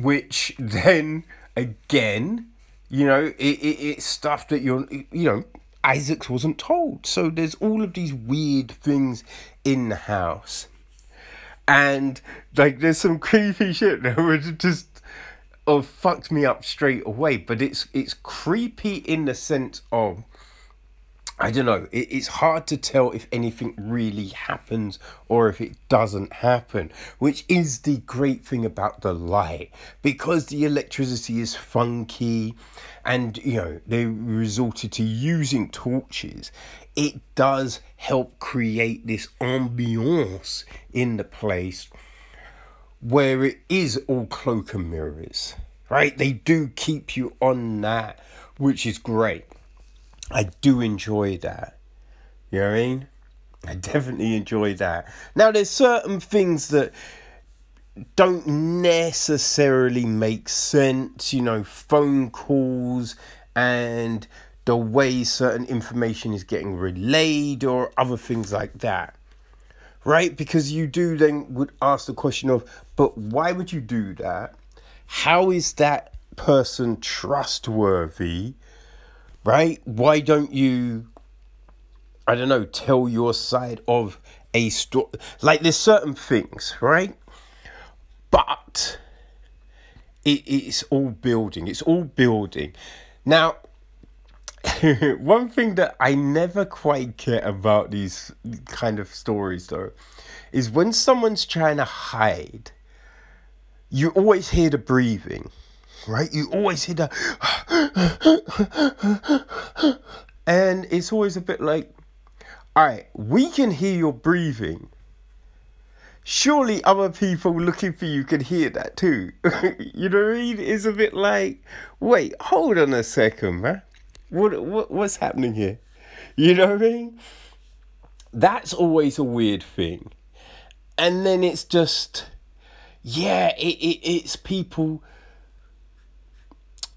Speaker 1: Which then, again, you know, it, it, it's stuff that you're, you know, Isaacs wasn't told. So there's all of these weird things in the house and like there's some creepy shit that would just oh fucked me up straight away. But it's it's creepy in the sense of I don't know. It, it's hard to tell if anything really happens or if it doesn't happen, which is the great thing about the light. Because the electricity is funky and, you know, they resorted to using torches, it does help create this ambiance in the place where it is all cloak and mirrors, right? They do keep you on that, which is great. I do enjoy that. You know what I mean? I definitely enjoy that. Now, there's certain things that don't necessarily make sense, you know, phone calls and the way certain information is getting relayed or other things like that. Right? Because you do then would ask the question of, but why would you do that? How is that person trustworthy? Right? Why don't you, I don't know, tell your side of a story? Like, there's certain things, right? But it, it's all building, it's all building. Now, one thing that I never quite get about these kind of stories, though, is when someone's trying to hide, you always hear the breathing right? You always hear that. and it's always a bit like, all right, we can hear your breathing. Surely other people looking for you can hear that too. you know what I mean? It's a bit like, wait, hold on a second, man. What, what what's happening here? You know what I mean? That's always a weird thing. And then it's just, yeah, it, it it's people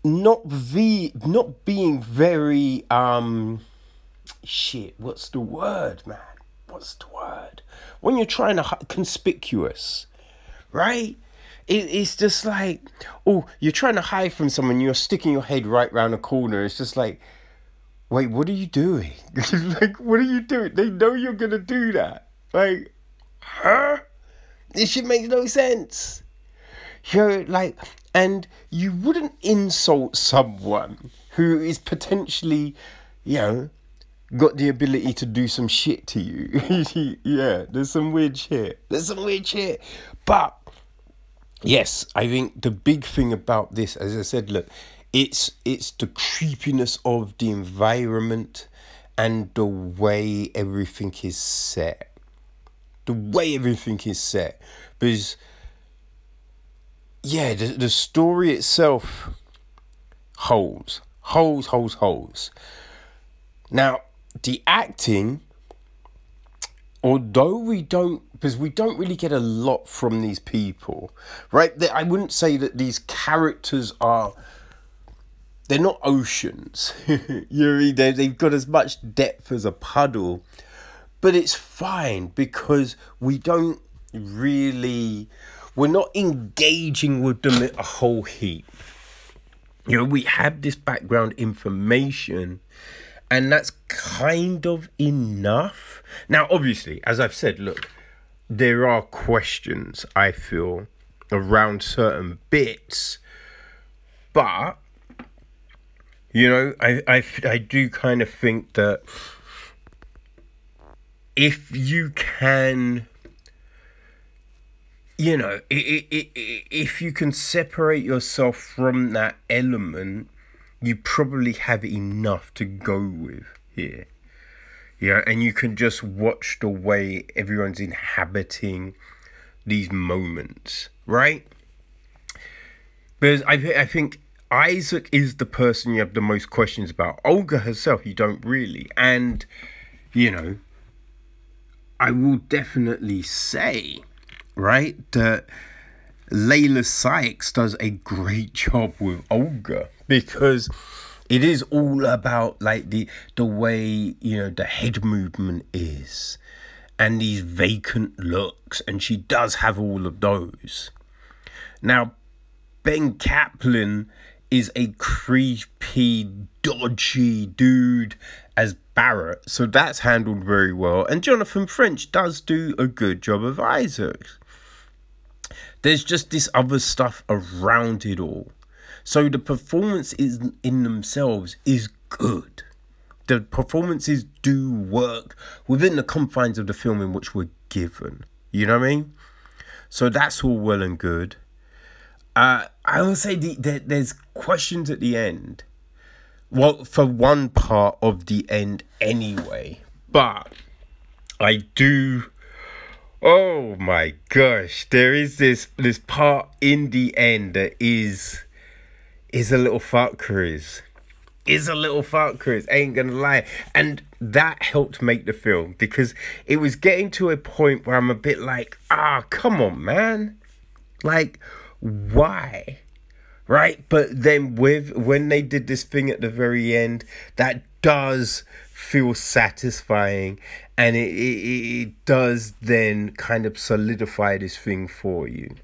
Speaker 1: not the not being very um shit what's the word man? What's the word? When you're trying to conspicuous right? It, it's just like oh you're trying to hide from someone you're sticking your head right round a corner it's just like wait what are you doing? Like what are you doing? They know you're gonna do that. Like huh? This shit makes no sense you're like and you wouldn't insult someone who is potentially, you know, got the ability to do some shit to you. yeah, there's some weird shit. There's some weird shit. But yes, I think the big thing about this, as I said, look, it's it's the creepiness of the environment and the way everything is set. The way everything is set. Because yeah, the, the story itself holds, holds, holds, holds. Now, the acting, although we don't, because we don't really get a lot from these people, right? I wouldn't say that these characters are. They're not oceans. know, they, they've got as much depth as a puddle. But it's fine because we don't really we're not engaging with them a whole heap. You know, we have this background information, and that's kind of enough. Now, obviously, as I've said, look, there are questions I feel around certain bits, but you know, I, I, I do kind of think that if you can you know if you can separate yourself from that element you probably have enough to go with here. Yeah and you can just watch the way everyone's inhabiting these moments right? Because I, I think isaac is the person you have the most questions about. Olga herself you don't really. And you know I will definitely say, right, that Leila Sykes does a great job with Olga because it is all about like the the way you know the head movement is and these vacant looks and she does have all of those now Ben Caplan is a creepy dodgy dude as Barrett, so that's handled very well. And Jonathan French does do a good job of Isaac. There's just this other stuff around it all. So the performance is in themselves is good. The performances do work within the confines of the film in which we're given. You know what I mean? So that's all well and good. Uh, I will say the, the, there's questions at the end well, for one part of the end anyway. But I do. Oh my gosh, there is this this part in the end that is is a little fuckeries. Is a little fuckeries. Ain't gonna lie, and that helped make the film because it was getting to a point where I'm a bit like, ah, come on, man, like why? right? But then with when they did this thing at the very end, that does feel satisfying and it, it, it does then kind of solidify this thing for you.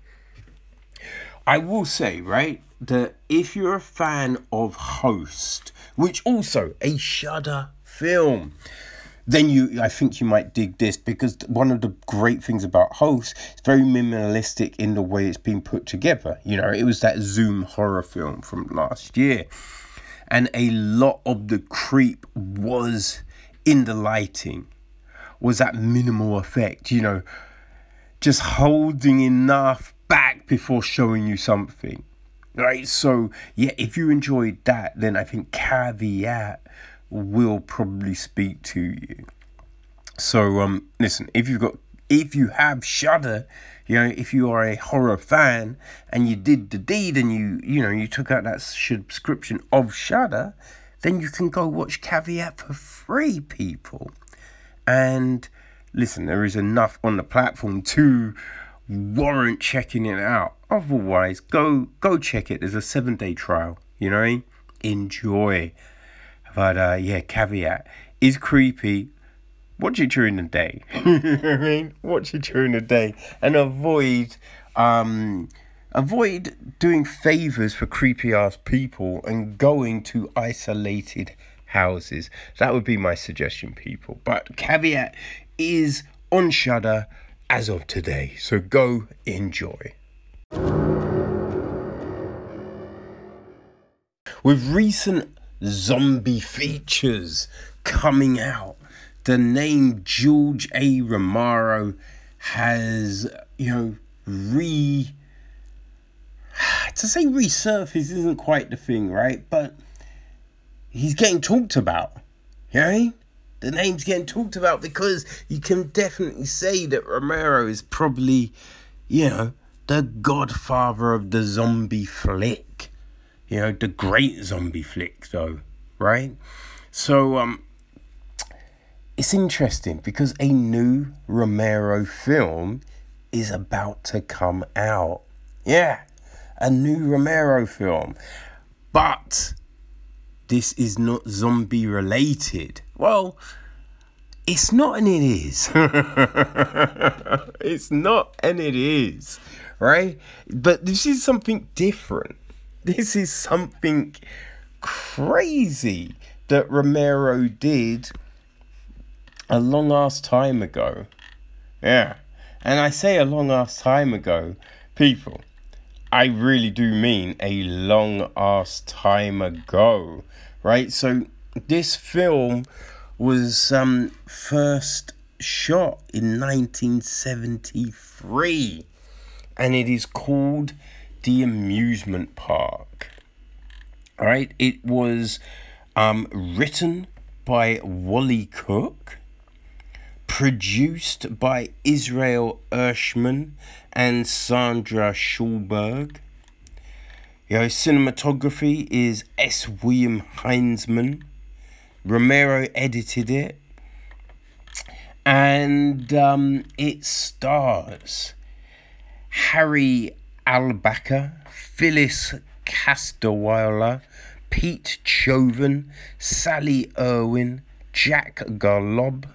Speaker 1: I will say, right, that if you're a fan of Host, which also a Shudder film, then you I think you might dig this because one of the great things about Host is very minimalistic in the way it's been put together. You know, it was that Zoom horror film from last year. And a lot of the creep was in the lighting, was that minimal effect, you know, just holding enough back before showing you something. Right, so yeah, if you enjoyed that, then I think caveat will probably speak to you. So um listen, if you've got if you have Shudder, you know, if you are a horror fan and you did the deed and you you know you took out that subscription of Shudder, then you can go watch Caveat for free, people. And listen, there is enough on the platform to warrant checking it out. Otherwise, go go check it. There's a seven day trial. You know, enjoy. But uh, yeah, caveat is creepy. Watch it during the day. you know what I mean, watch it during the day and avoid um, avoid doing favors for creepy ass people and going to isolated houses. That would be my suggestion, people. But caveat is on Shudder as of today, so go enjoy. With recent zombie features coming out. The name George A. Romero has, you know, re. To say resurface isn't quite the thing, right? But he's getting talked about. You know? The name's getting talked about because you can definitely say that Romero is probably, you know, the godfather of the zombie flick you know, the great zombie flick though, right? So um it's interesting because a new Romero film is about to come out. Yeah, a new Romero film. But this is not zombie related. Well, it's not and it is. it's not and it is, right? But this is something different this is something crazy that Romero did a long ass time ago. Yeah. And I say a long ass time ago, people, I really do mean a long ass time ago, right? So this film was um first shot in 1973 and it is called The Amusement Park. All right, it was um, written by Wally Cook, produced by Israel Ershman and Sandra Schulberg. You know, cinematography is S. William Hinzman. Romero edited it. And um, it stars Harry Albacker, Phyllis Casterwiler, Pete Chovan, Sally Irwin, Jack Garlob,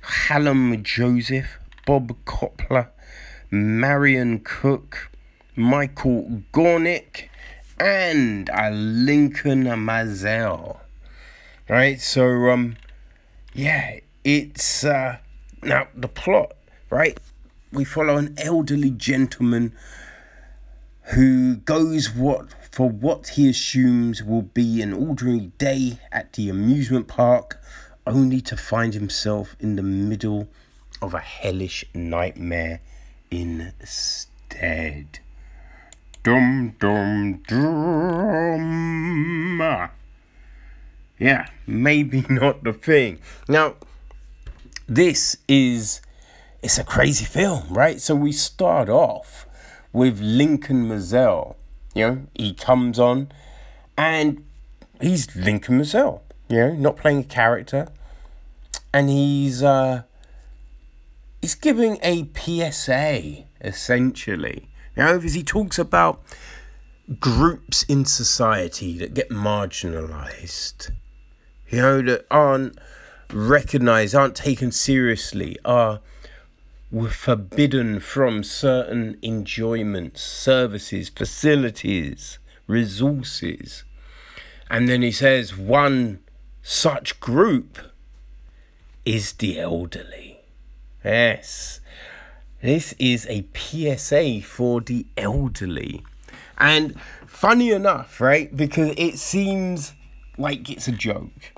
Speaker 1: Hallam Joseph, Bob Copler, Marion Cook, Michael Gornick, and a Lincoln Maazel. Right, so um, yeah, it's uh, now the plot, right? We follow an elderly gentleman who goes what for what he assumes will be an ordinary day at the amusement park, only to find himself in the middle of a hellish nightmare instead. Dum dum dum. Yeah, maybe not the thing. Now, this is it's a crazy film, right? So we start off with Lincoln Maazel. You know, he comes on and he's Lincoln Maazel, you know, not playing a character. And he's uh he's giving a PSA essentially. You know, because he talks about groups in society that get marginalized, you know, that aren't recognized, aren't taken seriously, are were forbidden from certain enjoyments, services, facilities, resources. And then he says one such group is the elderly. Yes. This is a PSA for the elderly. And funny enough, right? Because it seems like it's a joke.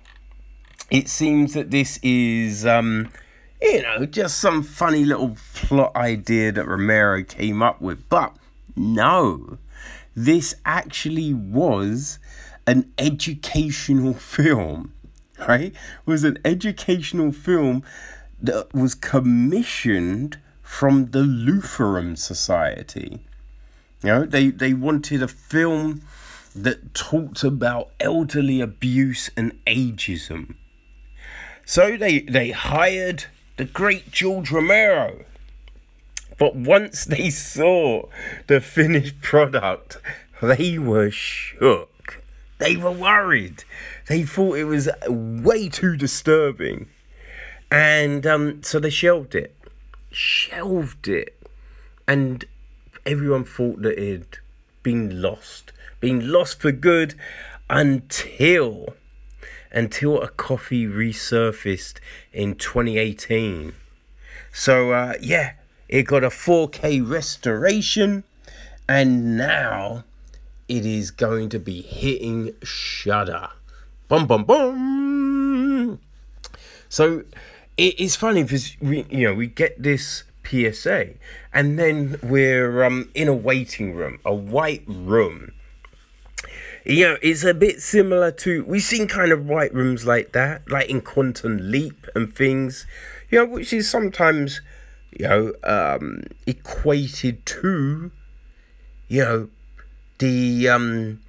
Speaker 1: It seems that this is um, you know, just some funny little plot idea that Romero came up with. But no, this actually was an educational film, right? Was an educational film that was commissioned from the Lutheran Society. You know, they, they wanted a film that talked about elderly abuse and ageism. So they, they hired the great George Romero. But once they saw the finished product, they were shook. They were worried. They thought it was way too disturbing. And um, so they shelved it. Shelved it. And everyone thought that it had been lost. Been lost for good until until a coffee resurfaced in 2018. So, uh, yeah, it got a 4K restoration, and now it is going to be hitting Shudder. Bum bum bum. So it is funny because we, you know, we get this PSA, and then we're um in a waiting room, a white room you know, it's a bit similar to we've seen kind of white rooms like that, like in Quantum Leap and things, you know, which is sometimes, you know, um, equated to, you know, the um,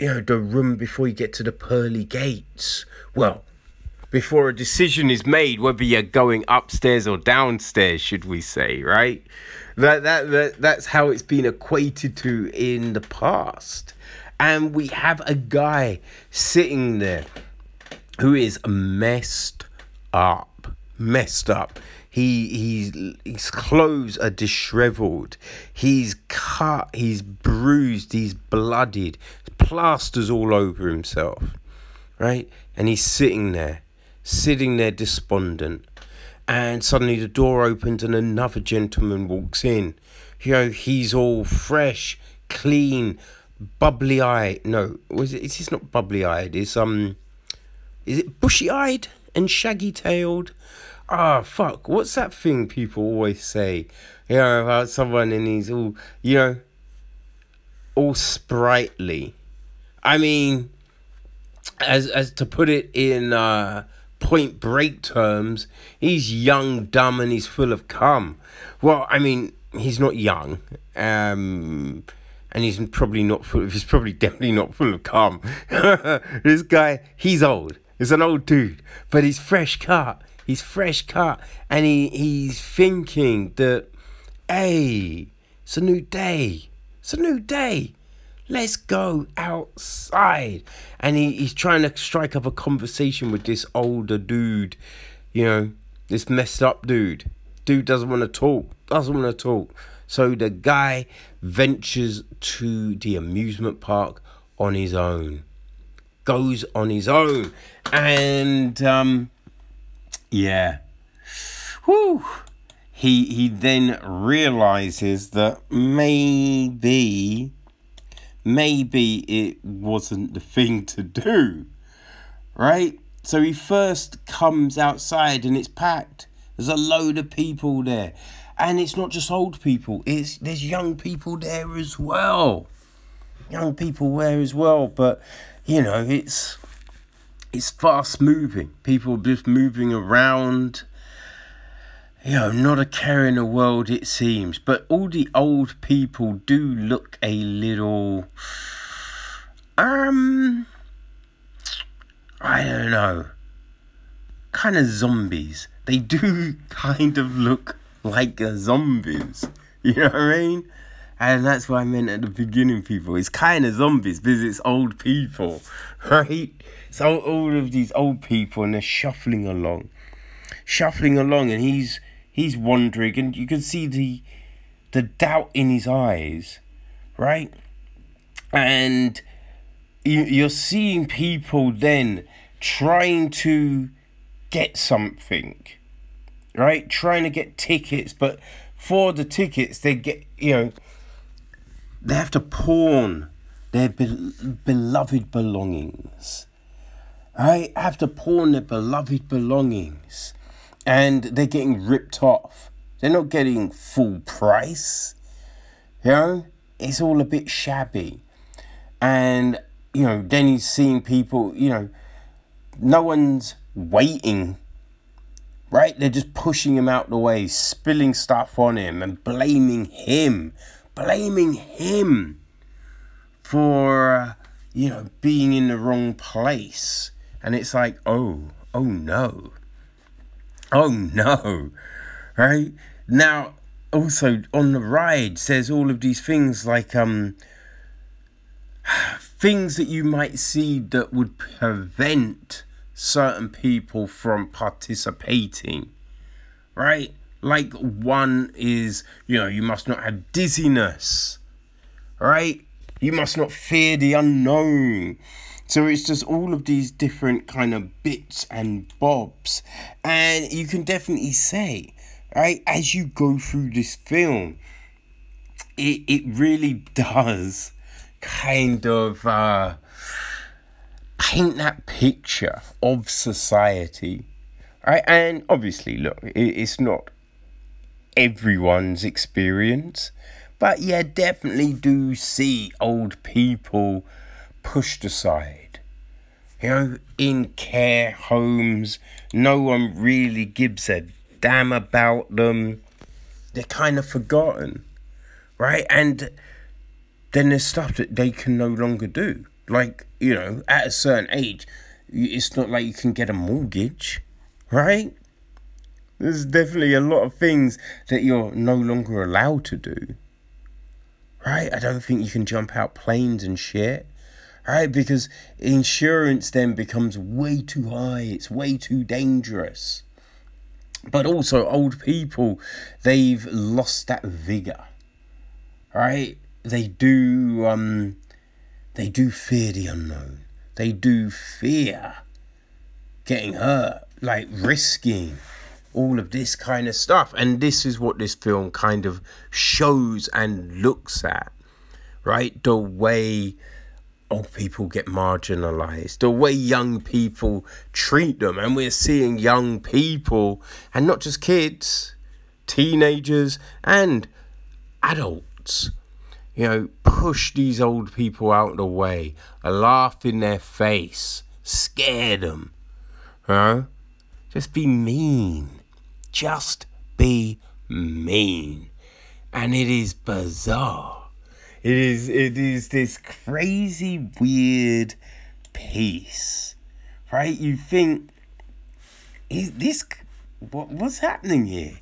Speaker 1: you know, the room before you get to the pearly gates. Well, before a decision is made whether you're going upstairs or downstairs, should we say, right? That that, that that's how it's been equated to in the past and we have a guy sitting there who is messed up. Messed up. He he's his clothes are disheveled. He's cut. He's bruised. He's blooded. Plasters all over himself, right? And he's sitting there, sitting there despondent. And suddenly the door opens and another gentleman walks in. You know, he's all fresh, clean, bubbly eyed. No, was it? It's not bubbly eyed. It's um, is it bushy eyed and shaggy tailed? Ah, oh, fuck. What's that thing people always say? You know, about someone and he's all, you know, all sprightly. I mean, as as to put it in uh, point break terms, he's young, dumb, and he's full of cum. Well, I mean, he's not young. Um, and he's probably not full of, he's probably definitely not full of cum. this guy, he's old. He's an old dude, but he's fresh cut. He's fresh cut, and he, he's thinking that, hey, it's a new day. It's a new day. Let's go outside. And he, he's trying to strike up a conversation with this older dude, you know, this messed up dude. Dude doesn't want to talk, doesn't want to talk. So the guy ventures to the amusement park on his own. Goes on his own. And um yeah. Whew. He he then realizes that maybe maybe it wasn't the thing to do. Right? So he first comes outside and it's packed. There's a load of people there and it's not just old people it's there's young people there as well young people there as well but you know it's it's fast moving people are just moving around you know not a care in the world it seems but all the old people do look a little um i don't know kind of zombies they do kind of look like zombies. You know what I mean? And that's what I meant at the beginning, people. It's kind of zombies because it's old people, right? So all of these old people and they're shuffling along, shuffling along, and he's he's wandering, and you can see the the doubt in his eyes, right? And you, you're seeing people then trying to get something right? Trying to get tickets, but for the tickets, they get, you know, they have to pawn their be- beloved belongings, right? Have to pawn their beloved belongings, and they're getting ripped off. They're not getting full price, you know? It's all a bit shabby. And, you know, then he's seeing people, you know, no one's waiting right? They're just pushing him out the way, spilling stuff on him and blaming him, blaming him for, you know, being in the wrong place. And it's like, oh, oh no. Oh no. Right? Now, also on the ride says all of these things like, um, things that you might see that would prevent certain people from participating, right? Like one is, you know, you must not have dizziness, right? You must not fear the unknown. So it's just all of these different kind of bits and bobs. And you can definitely say, right, as you go through this film, it, it really does kind of uh, paint that picture of society. Right? And obviously, look, it's not everyone's experience, but yeah, definitely do see old people pushed aside. You know, in care homes, no one really gives a damn about them. They're kind of forgotten, right? And then there's stuff that they can no longer do. Like, you know, at a certain age, it's not like you can get a mortgage, right? There's definitely a lot of things that you're no longer allowed to do. Right? I don't think you can jump out planes and shit. Right? Because insurance then becomes way too high. It's way too dangerous. but also old people, they've lost that vigor, right? They do, um, they do fear the unknown. They do fear getting hurt, like risking all of this kind of stuff. And this is what this film kind of shows and looks at, right? The way old people get marginalized, the way young people treat them. And we're seeing young people, and not just kids, teenagers, and adults, you know, push these old people out of the way, laugh in their face, scare them. Huh? Just be mean. Just be mean. And it is bizarre it is it is this crazy weird piece, right? You think is this what what's happening here?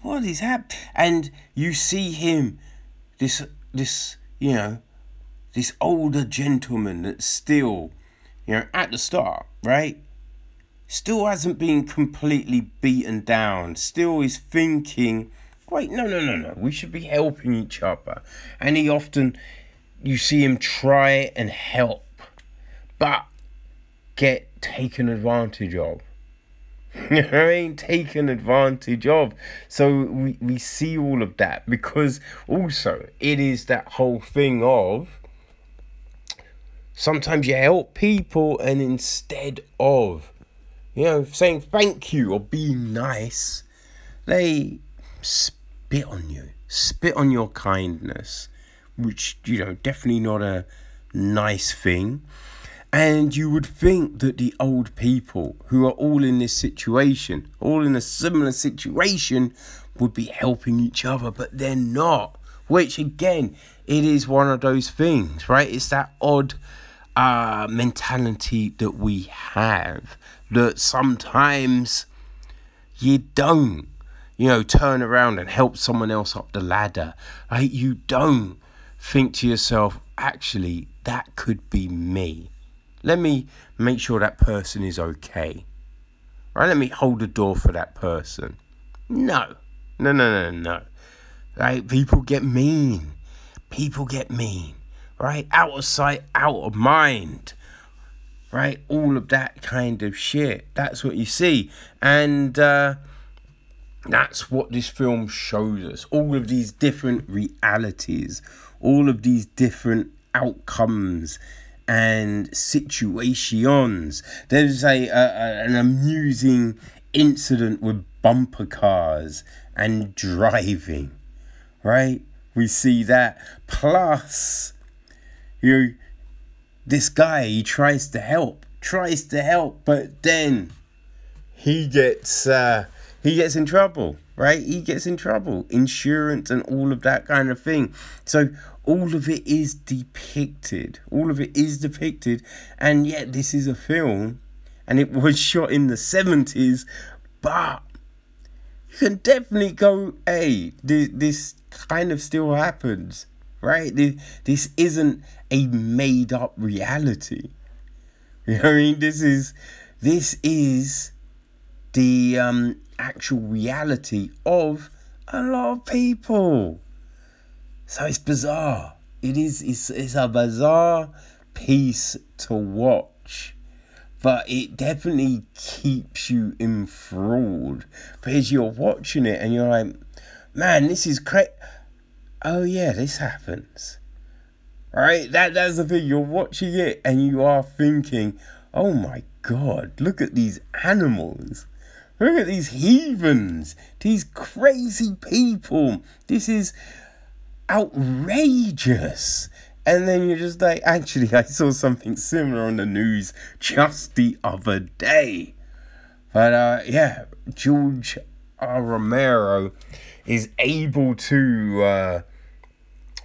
Speaker 1: What is happening? And you see him, this this you know, this older gentleman that's still, you know, at the start, right? Still hasn't been completely beaten down. Still is thinking wait, no, no, no, no. We should be helping each other. And he often, you see him try and help, but get taken advantage of. you know I mean? Taken advantage of. So we, we see all of that because also it is that whole thing of sometimes you help people and instead of you know saying thank you or being nice they spit on you, spit on your kindness, which, you know, definitely not a nice thing. And you would think that the old people who are all in this situation, all in a similar situation, would be helping each other, but they're not. Which, again, it is one of those things, right? It's that odd uh, mentality that we have that sometimes you don't you know, turn around and help someone else up the ladder. Right? You don't think to yourself, actually, that could be me. Let me make sure that person is okay. Right? Let me hold the door for that person. No. No, no, no, no. Right? People get mean. People get mean. Right? Out of sight, out of mind. Right? All of that kind of shit. That's what you see. And uh that's what this film shows us. All of these different realities, all of these different outcomes and situations. There's a, a, an amusing incident with bumper cars and driving, right? We see that. Plus, you know, this guy he tries to help, tries to help, but then he gets uh, he gets in trouble, right? He gets in trouble, insurance and all of that kind of thing. So all of it is depicted. All of it is depicted, and yet this is a film, and it was shot in the seventies, but you can definitely go, hey, this, this kind of still happens, right? This, isn't a made up reality. You know what I mean? This is this is the um actual reality of a lot of people. So it's bizarre. It is it's, it's a bizarre piece to watch. But it definitely keeps you enthralled because you're watching it and you're like, man, this is great. Oh yeah, this happens. Right? That that's the thing. You're watching it and you are thinking, oh my god, look at these animals. Look at these heathens, these crazy people. This is outrageous. And then you're just like, actually, I saw something similar on the news just the other day. But uh, yeah, George R. Romero is able to uh,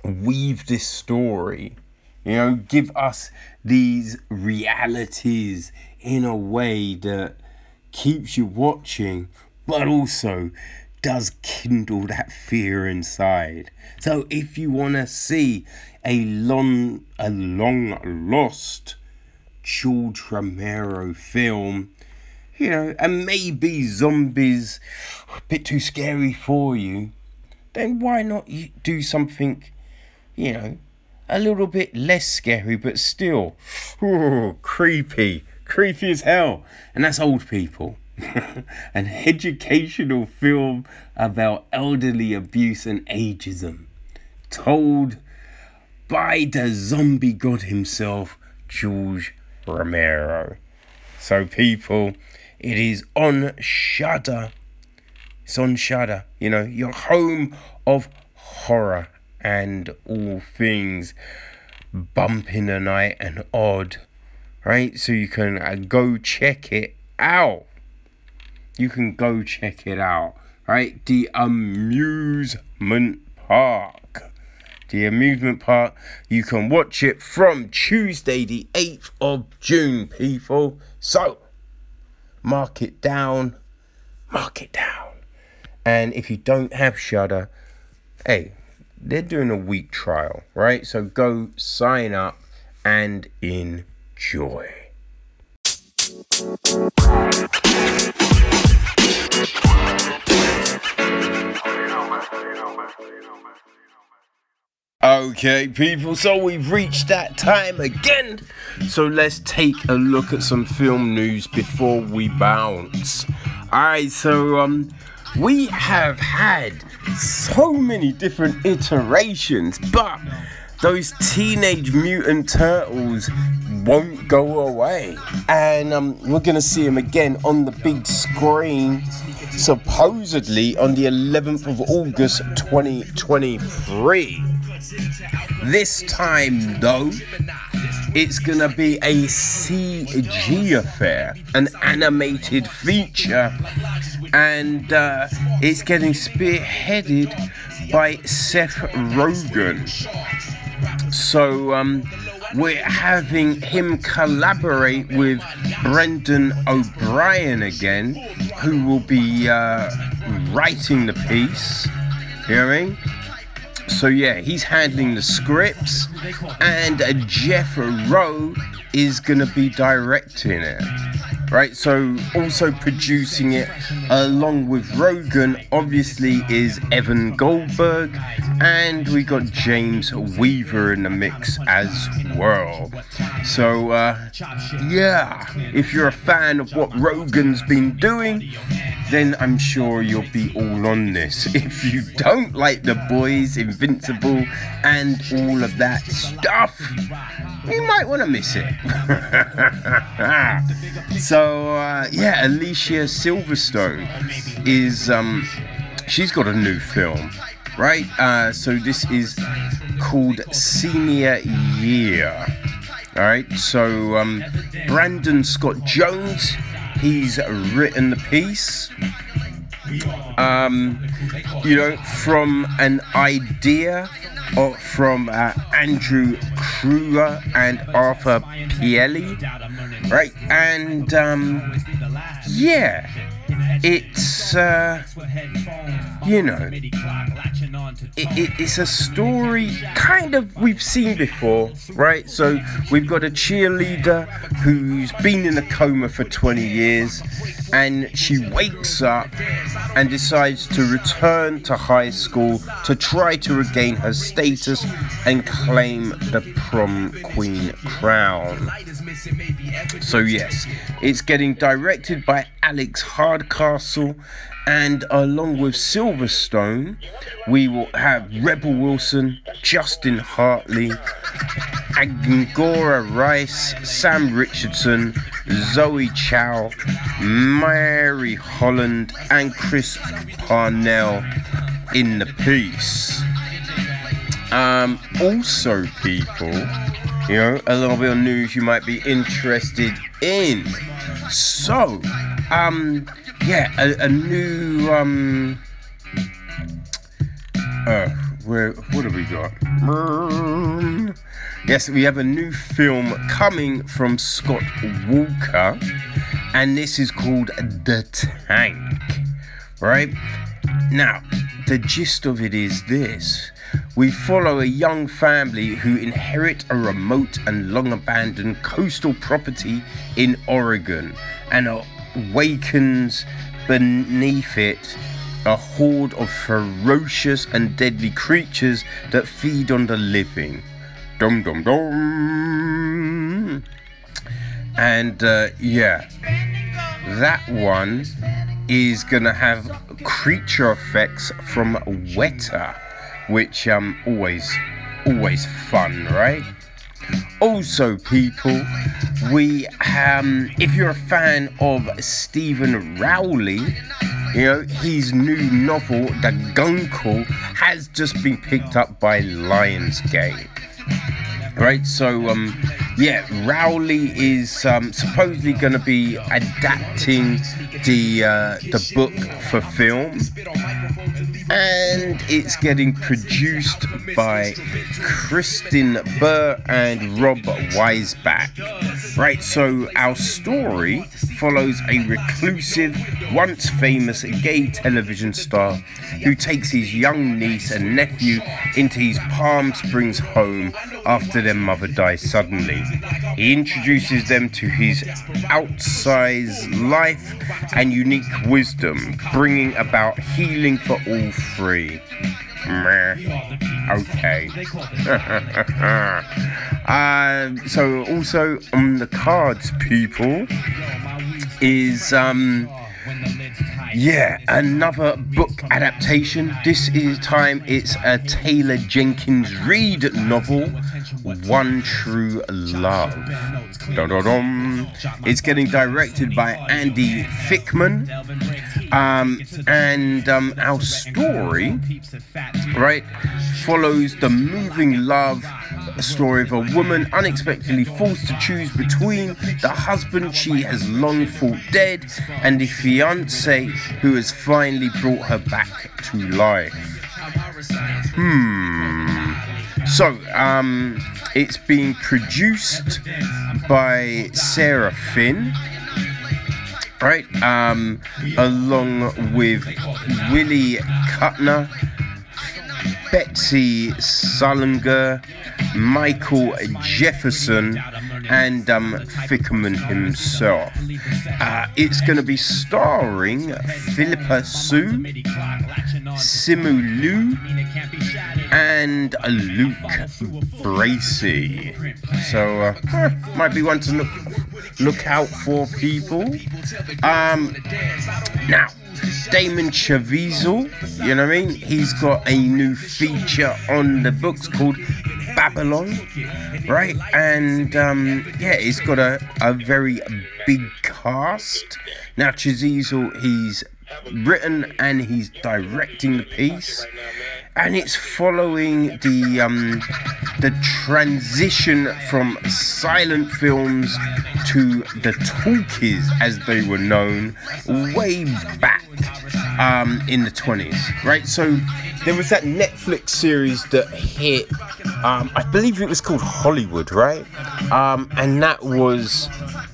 Speaker 1: weave this story, you know, give us these realities in a way that keeps you watching, but also does kindle that fear inside. So if you want to see a long, a long lost George Romero film, you know, and maybe zombies a bit too scary for you, then why not do something, you know, a little bit less scary, but still, creepy, creepy as hell. And that's old people. An educational film about elderly abuse and ageism, told by the zombie god himself, George Romero. So, people, it is on Shudder. It's on Shudder. You know, your home of horror and all things bump in the night and odd. Right? So you can uh, go check it out. You can go check it out. Right? The amusement park. The amusement park. You can watch it from Tuesday, the 8th of June, people. So, mark it down, mark it down. And if you don't have Shudder, hey, they're doing a week trial, right? So go sign up and enjoy. Okay, people, so we've reached that time again. So let's take a look at some film news before we bounce. Alright, so um we have had so many different iterations, but those teenage mutant turtles won't go away. And um, we're gonna see them again on the big screen supposedly on the 11th of August 2023. This time, though, it's gonna be a CG affair, an animated feature, and uh, it's getting spearheaded by Seth Rogen. So, um, we're having him collaborate with Brendan O'Brien again, who will be uh, writing the piece. You know I mean? So yeah, he's handling the scripts, and Jeff Rowe is gonna be directing it. Right, so also producing it along with Rogen, obviously, is Evan Goldberg, and we got James Weaver in the mix as well. So, uh, yeah, if you're a fan of what Rogen's been doing, then I'm sure you'll be all on this. If you don't like the boys, Invincible, and all of that stuff, you might want to miss it. so uh, yeah, Alicia Silverstone is um, she's got a new film, right? Uh, so this is called Senior Year. All right, so um, Brandon Scott Jones, he's written the piece. Um, you know, from an idea or from uh, Andrew Kruger and Arthur Pielli, right? And um, yeah, it's uh, you know, it, it, it's a story kind of we've seen before, right? So we've got a cheerleader who's been in a coma for 20 years, and she wakes up and decides to return to high school to try to regain her status and claim the prom queen crown. So yes, it's getting directed by Alex Hardcastle and along with Silverstone, we will have Rebel Wilson, Justin Hartley, Angourie Rice, Sam Richardson, Zoe Chao, Mary Holland, and Chris Parnell in the piece. Um, also, people, you know, a little bit of news you might be interested in. So, um, yeah, a, a new um. Uh, where what have we got? Yes, we have a new film coming from Scott Walker, and this is called The Tank. Right now, the gist of it is this. We follow a young family who inherit a remote and long abandoned coastal property in Oregon and awakens beneath it a horde of ferocious and deadly creatures that feed on the living. Dum dum dum. And uh, yeah, that one is gonna have creature effects from Weta, which um always always fun, right? Also, people, we um, if you're a fan of Steven Rowley, you know his new novel, The Guncle, has just been picked up by Lionsgate. Right, so um, yeah, Rowley is um, supposedly going to be adapting the uh, the book for film, and it's getting produced by Kristin Burr and Rob Weisbach. Right, so our story follows a reclusive, once famous gay television star who takes his young niece and nephew into his Palm Springs home after their mother dies suddenly. He introduces them to his outsized life and unique wisdom, bringing about healing for all Meh. Okay. uh, so also on the cards, people, is um yeah, another book adaptation. This is time it's a Taylor Jenkins Reid novel, One True Love. It's getting directed by Andy Fickman. Um, and um, our story, right, follows the moving love story of a woman unexpectedly forced to choose between the husband she has long thought dead and the fiance who has finally brought her back to life. Hmm. So, um, it's being produced by Sarah Finn right? Um, along with Willie Kuttner, Betsy Sullinger, Michael Jefferson, and um, Fickman himself. Uh, it's going to be starring Phillipa Soo, Simu Liu, and Luke Bracey. So, uh, might be one to look look out for people. Um, now, Damien Chazelle, you know what I mean? He's got a new feature on the books called Babylon, right? And um, yeah, he's got a, a very big cast. Now, Chazelle, he's written and he's directing the piece and it's following the um, the transition from silent films to the talkies as they were known way back um, in the 20s right? So there was that netflix series that hit um, i believe it was called hollywood right? Um, and that was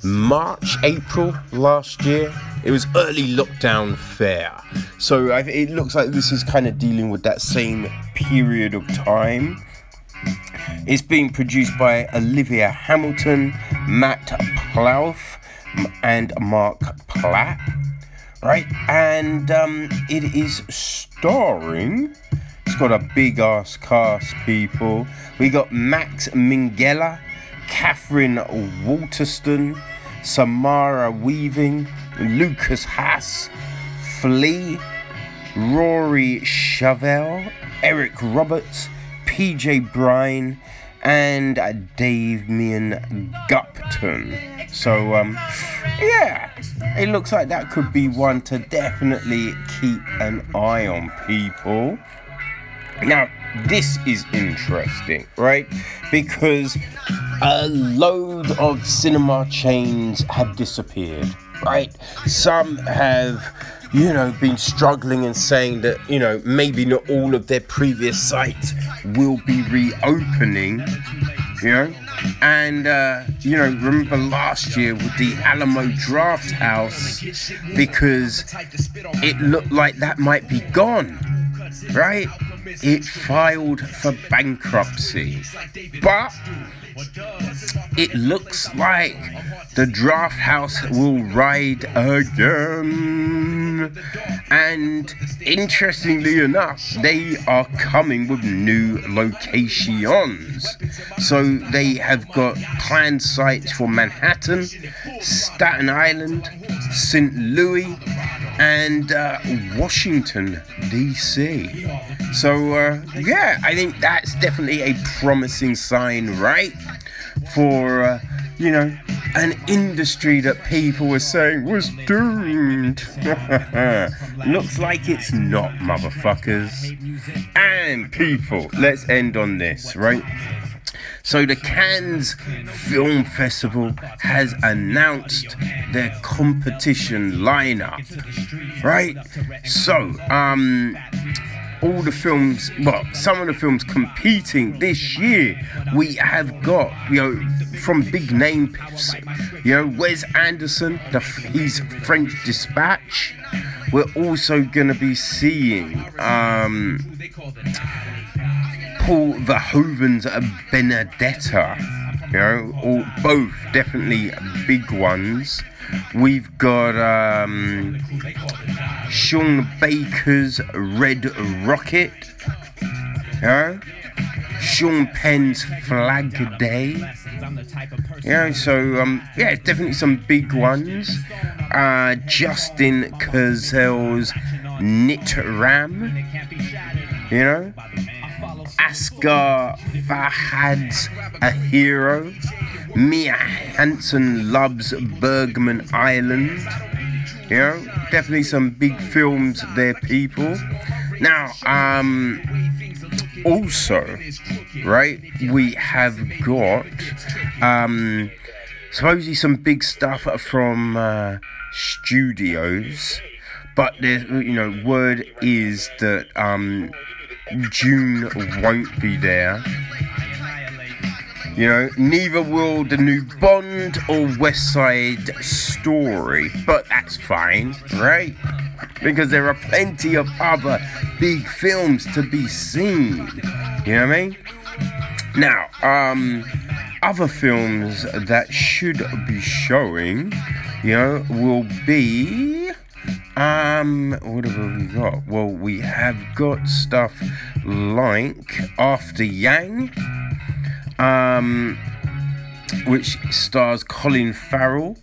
Speaker 1: march april last year. It was early lockdown fare. So it looks like this is kind of dealing with that same period of time. It's being produced by Olivia Hamilton, Matt Plouffe, and Marc Platt. Right? And um, it is starring. It's got a big ass cast, people. We got Max Minghella, Katherine Waterston, Samara Weaving, Lukas Haas, Flea, Rory Chevelle, Eric Roberts, PJ Bryan, and Damian Gupton. So, um, yeah, it looks like that could be one to definitely keep an eye on, people. Now, this is interesting, right? Because a load of cinema chains have disappeared right? Some have, you know, been struggling and saying that, you know, maybe not all of their previous sites will be reopening, you know. And, uh, you know, remember last year with the Alamo Drafthouse, because it looked like that might be gone, right? It filed for bankruptcy. But it looks like the draft house will ride again. And interestingly enough, they are coming with new locations. So they have got planned sites for Manhattan, Staten Island, St. Louis, and uh, Washington, D.C. So, uh, yeah, I think that's definitely a promising sign, right? For, uh, you know, an industry that people were saying was doomed. Looks like it's not, motherfuckers. And people, let's end on this, right? So the Cannes Film Festival has announced their competition lineup, right? So, um, all the films, well, some of the films competing this year, we have got, you know, from big name, you know, Wes Anderson, the, his French Dispatch. We're also going to be seeing um, Paul Verhoeven's Benedetta. You know, all, both definitely big ones. We've got um, Sean Baker's Red Rocket. You know? Sean Penn's Flag Day. Yeah, so um, yeah, definitely some big ones. Uh, Justin Kurzel's Nitram. You know, Asghar Farhadi's A Hero. Mia Hansen-Løve's Bergman Island. You know, definitely some big films there, people. Now, um, also, right, we have got um, supposedly some big stuff from uh, studios, but there's you know, word is that um, Dune won't be there. You know, neither will the new Bond or West Side Story, but that's fine, right? Because there are plenty of other big films to be seen. You know what I mean? Now, um, other films that should be showing, you know, will be um, what have we got? Well, we have got stuff like After Yang, um, which stars Colin Farrell.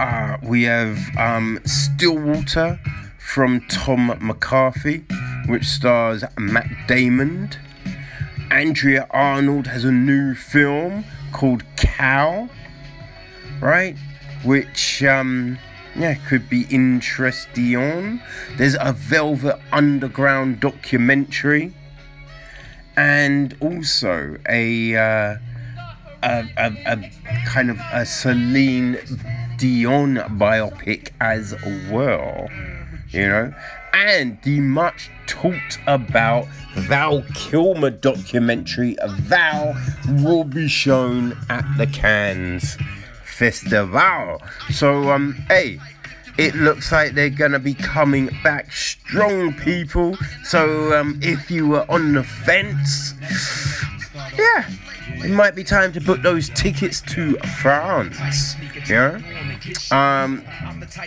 Speaker 1: Uh, we have um, Stillwater from Tom McCarthy, which stars Matt Damon. Andrea Arnold has a new film called Cow, right? Which um, yeah, could be interesting. There's a Velvet Underground documentary, and also a, uh, a, a, a kind of a Celine Dion biopic as well. You know, and the much talked about Val Kilmer documentary, Val, will be shown at the Cannes Festival. So, um, hey, it looks like they're gonna be coming back strong, people. So, um, if you were on the fence, yeah, it might be time to book those tickets to France. Yeah. Um,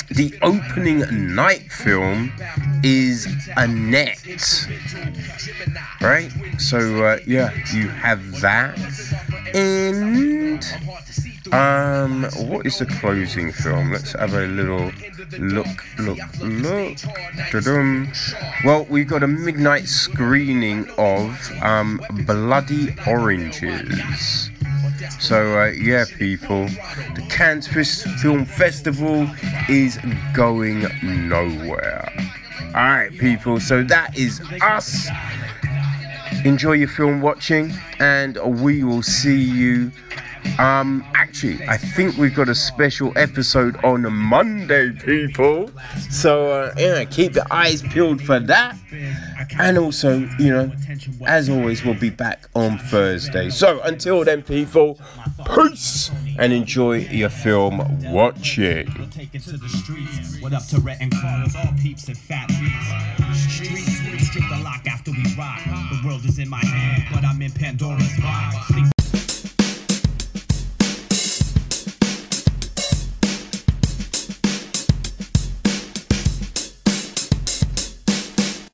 Speaker 1: the opening night film is Annette. Right? So, uh, yeah, you have that. And um, what is the closing film? Let's have a little look, look, look. Da-dum. Well, we've got a midnight screening of um, Bloody Oranges. So, uh, yeah, people, the Cannes Film Festival is going nowhere. Alright, people, so that is us. Enjoy your film watching, and we will see you um, actually, I think we've got a special episode on Monday, people. So, uh, yeah, keep your eyes peeled for that. And also, you know, as always, we'll be back on Thursday. So, until then, people, peace and enjoy your film watching. What up to Rhett and Carlos, all peeps and fat Streets strip the lock after we rock. The world is in my hand, but I'm in Pandora's box.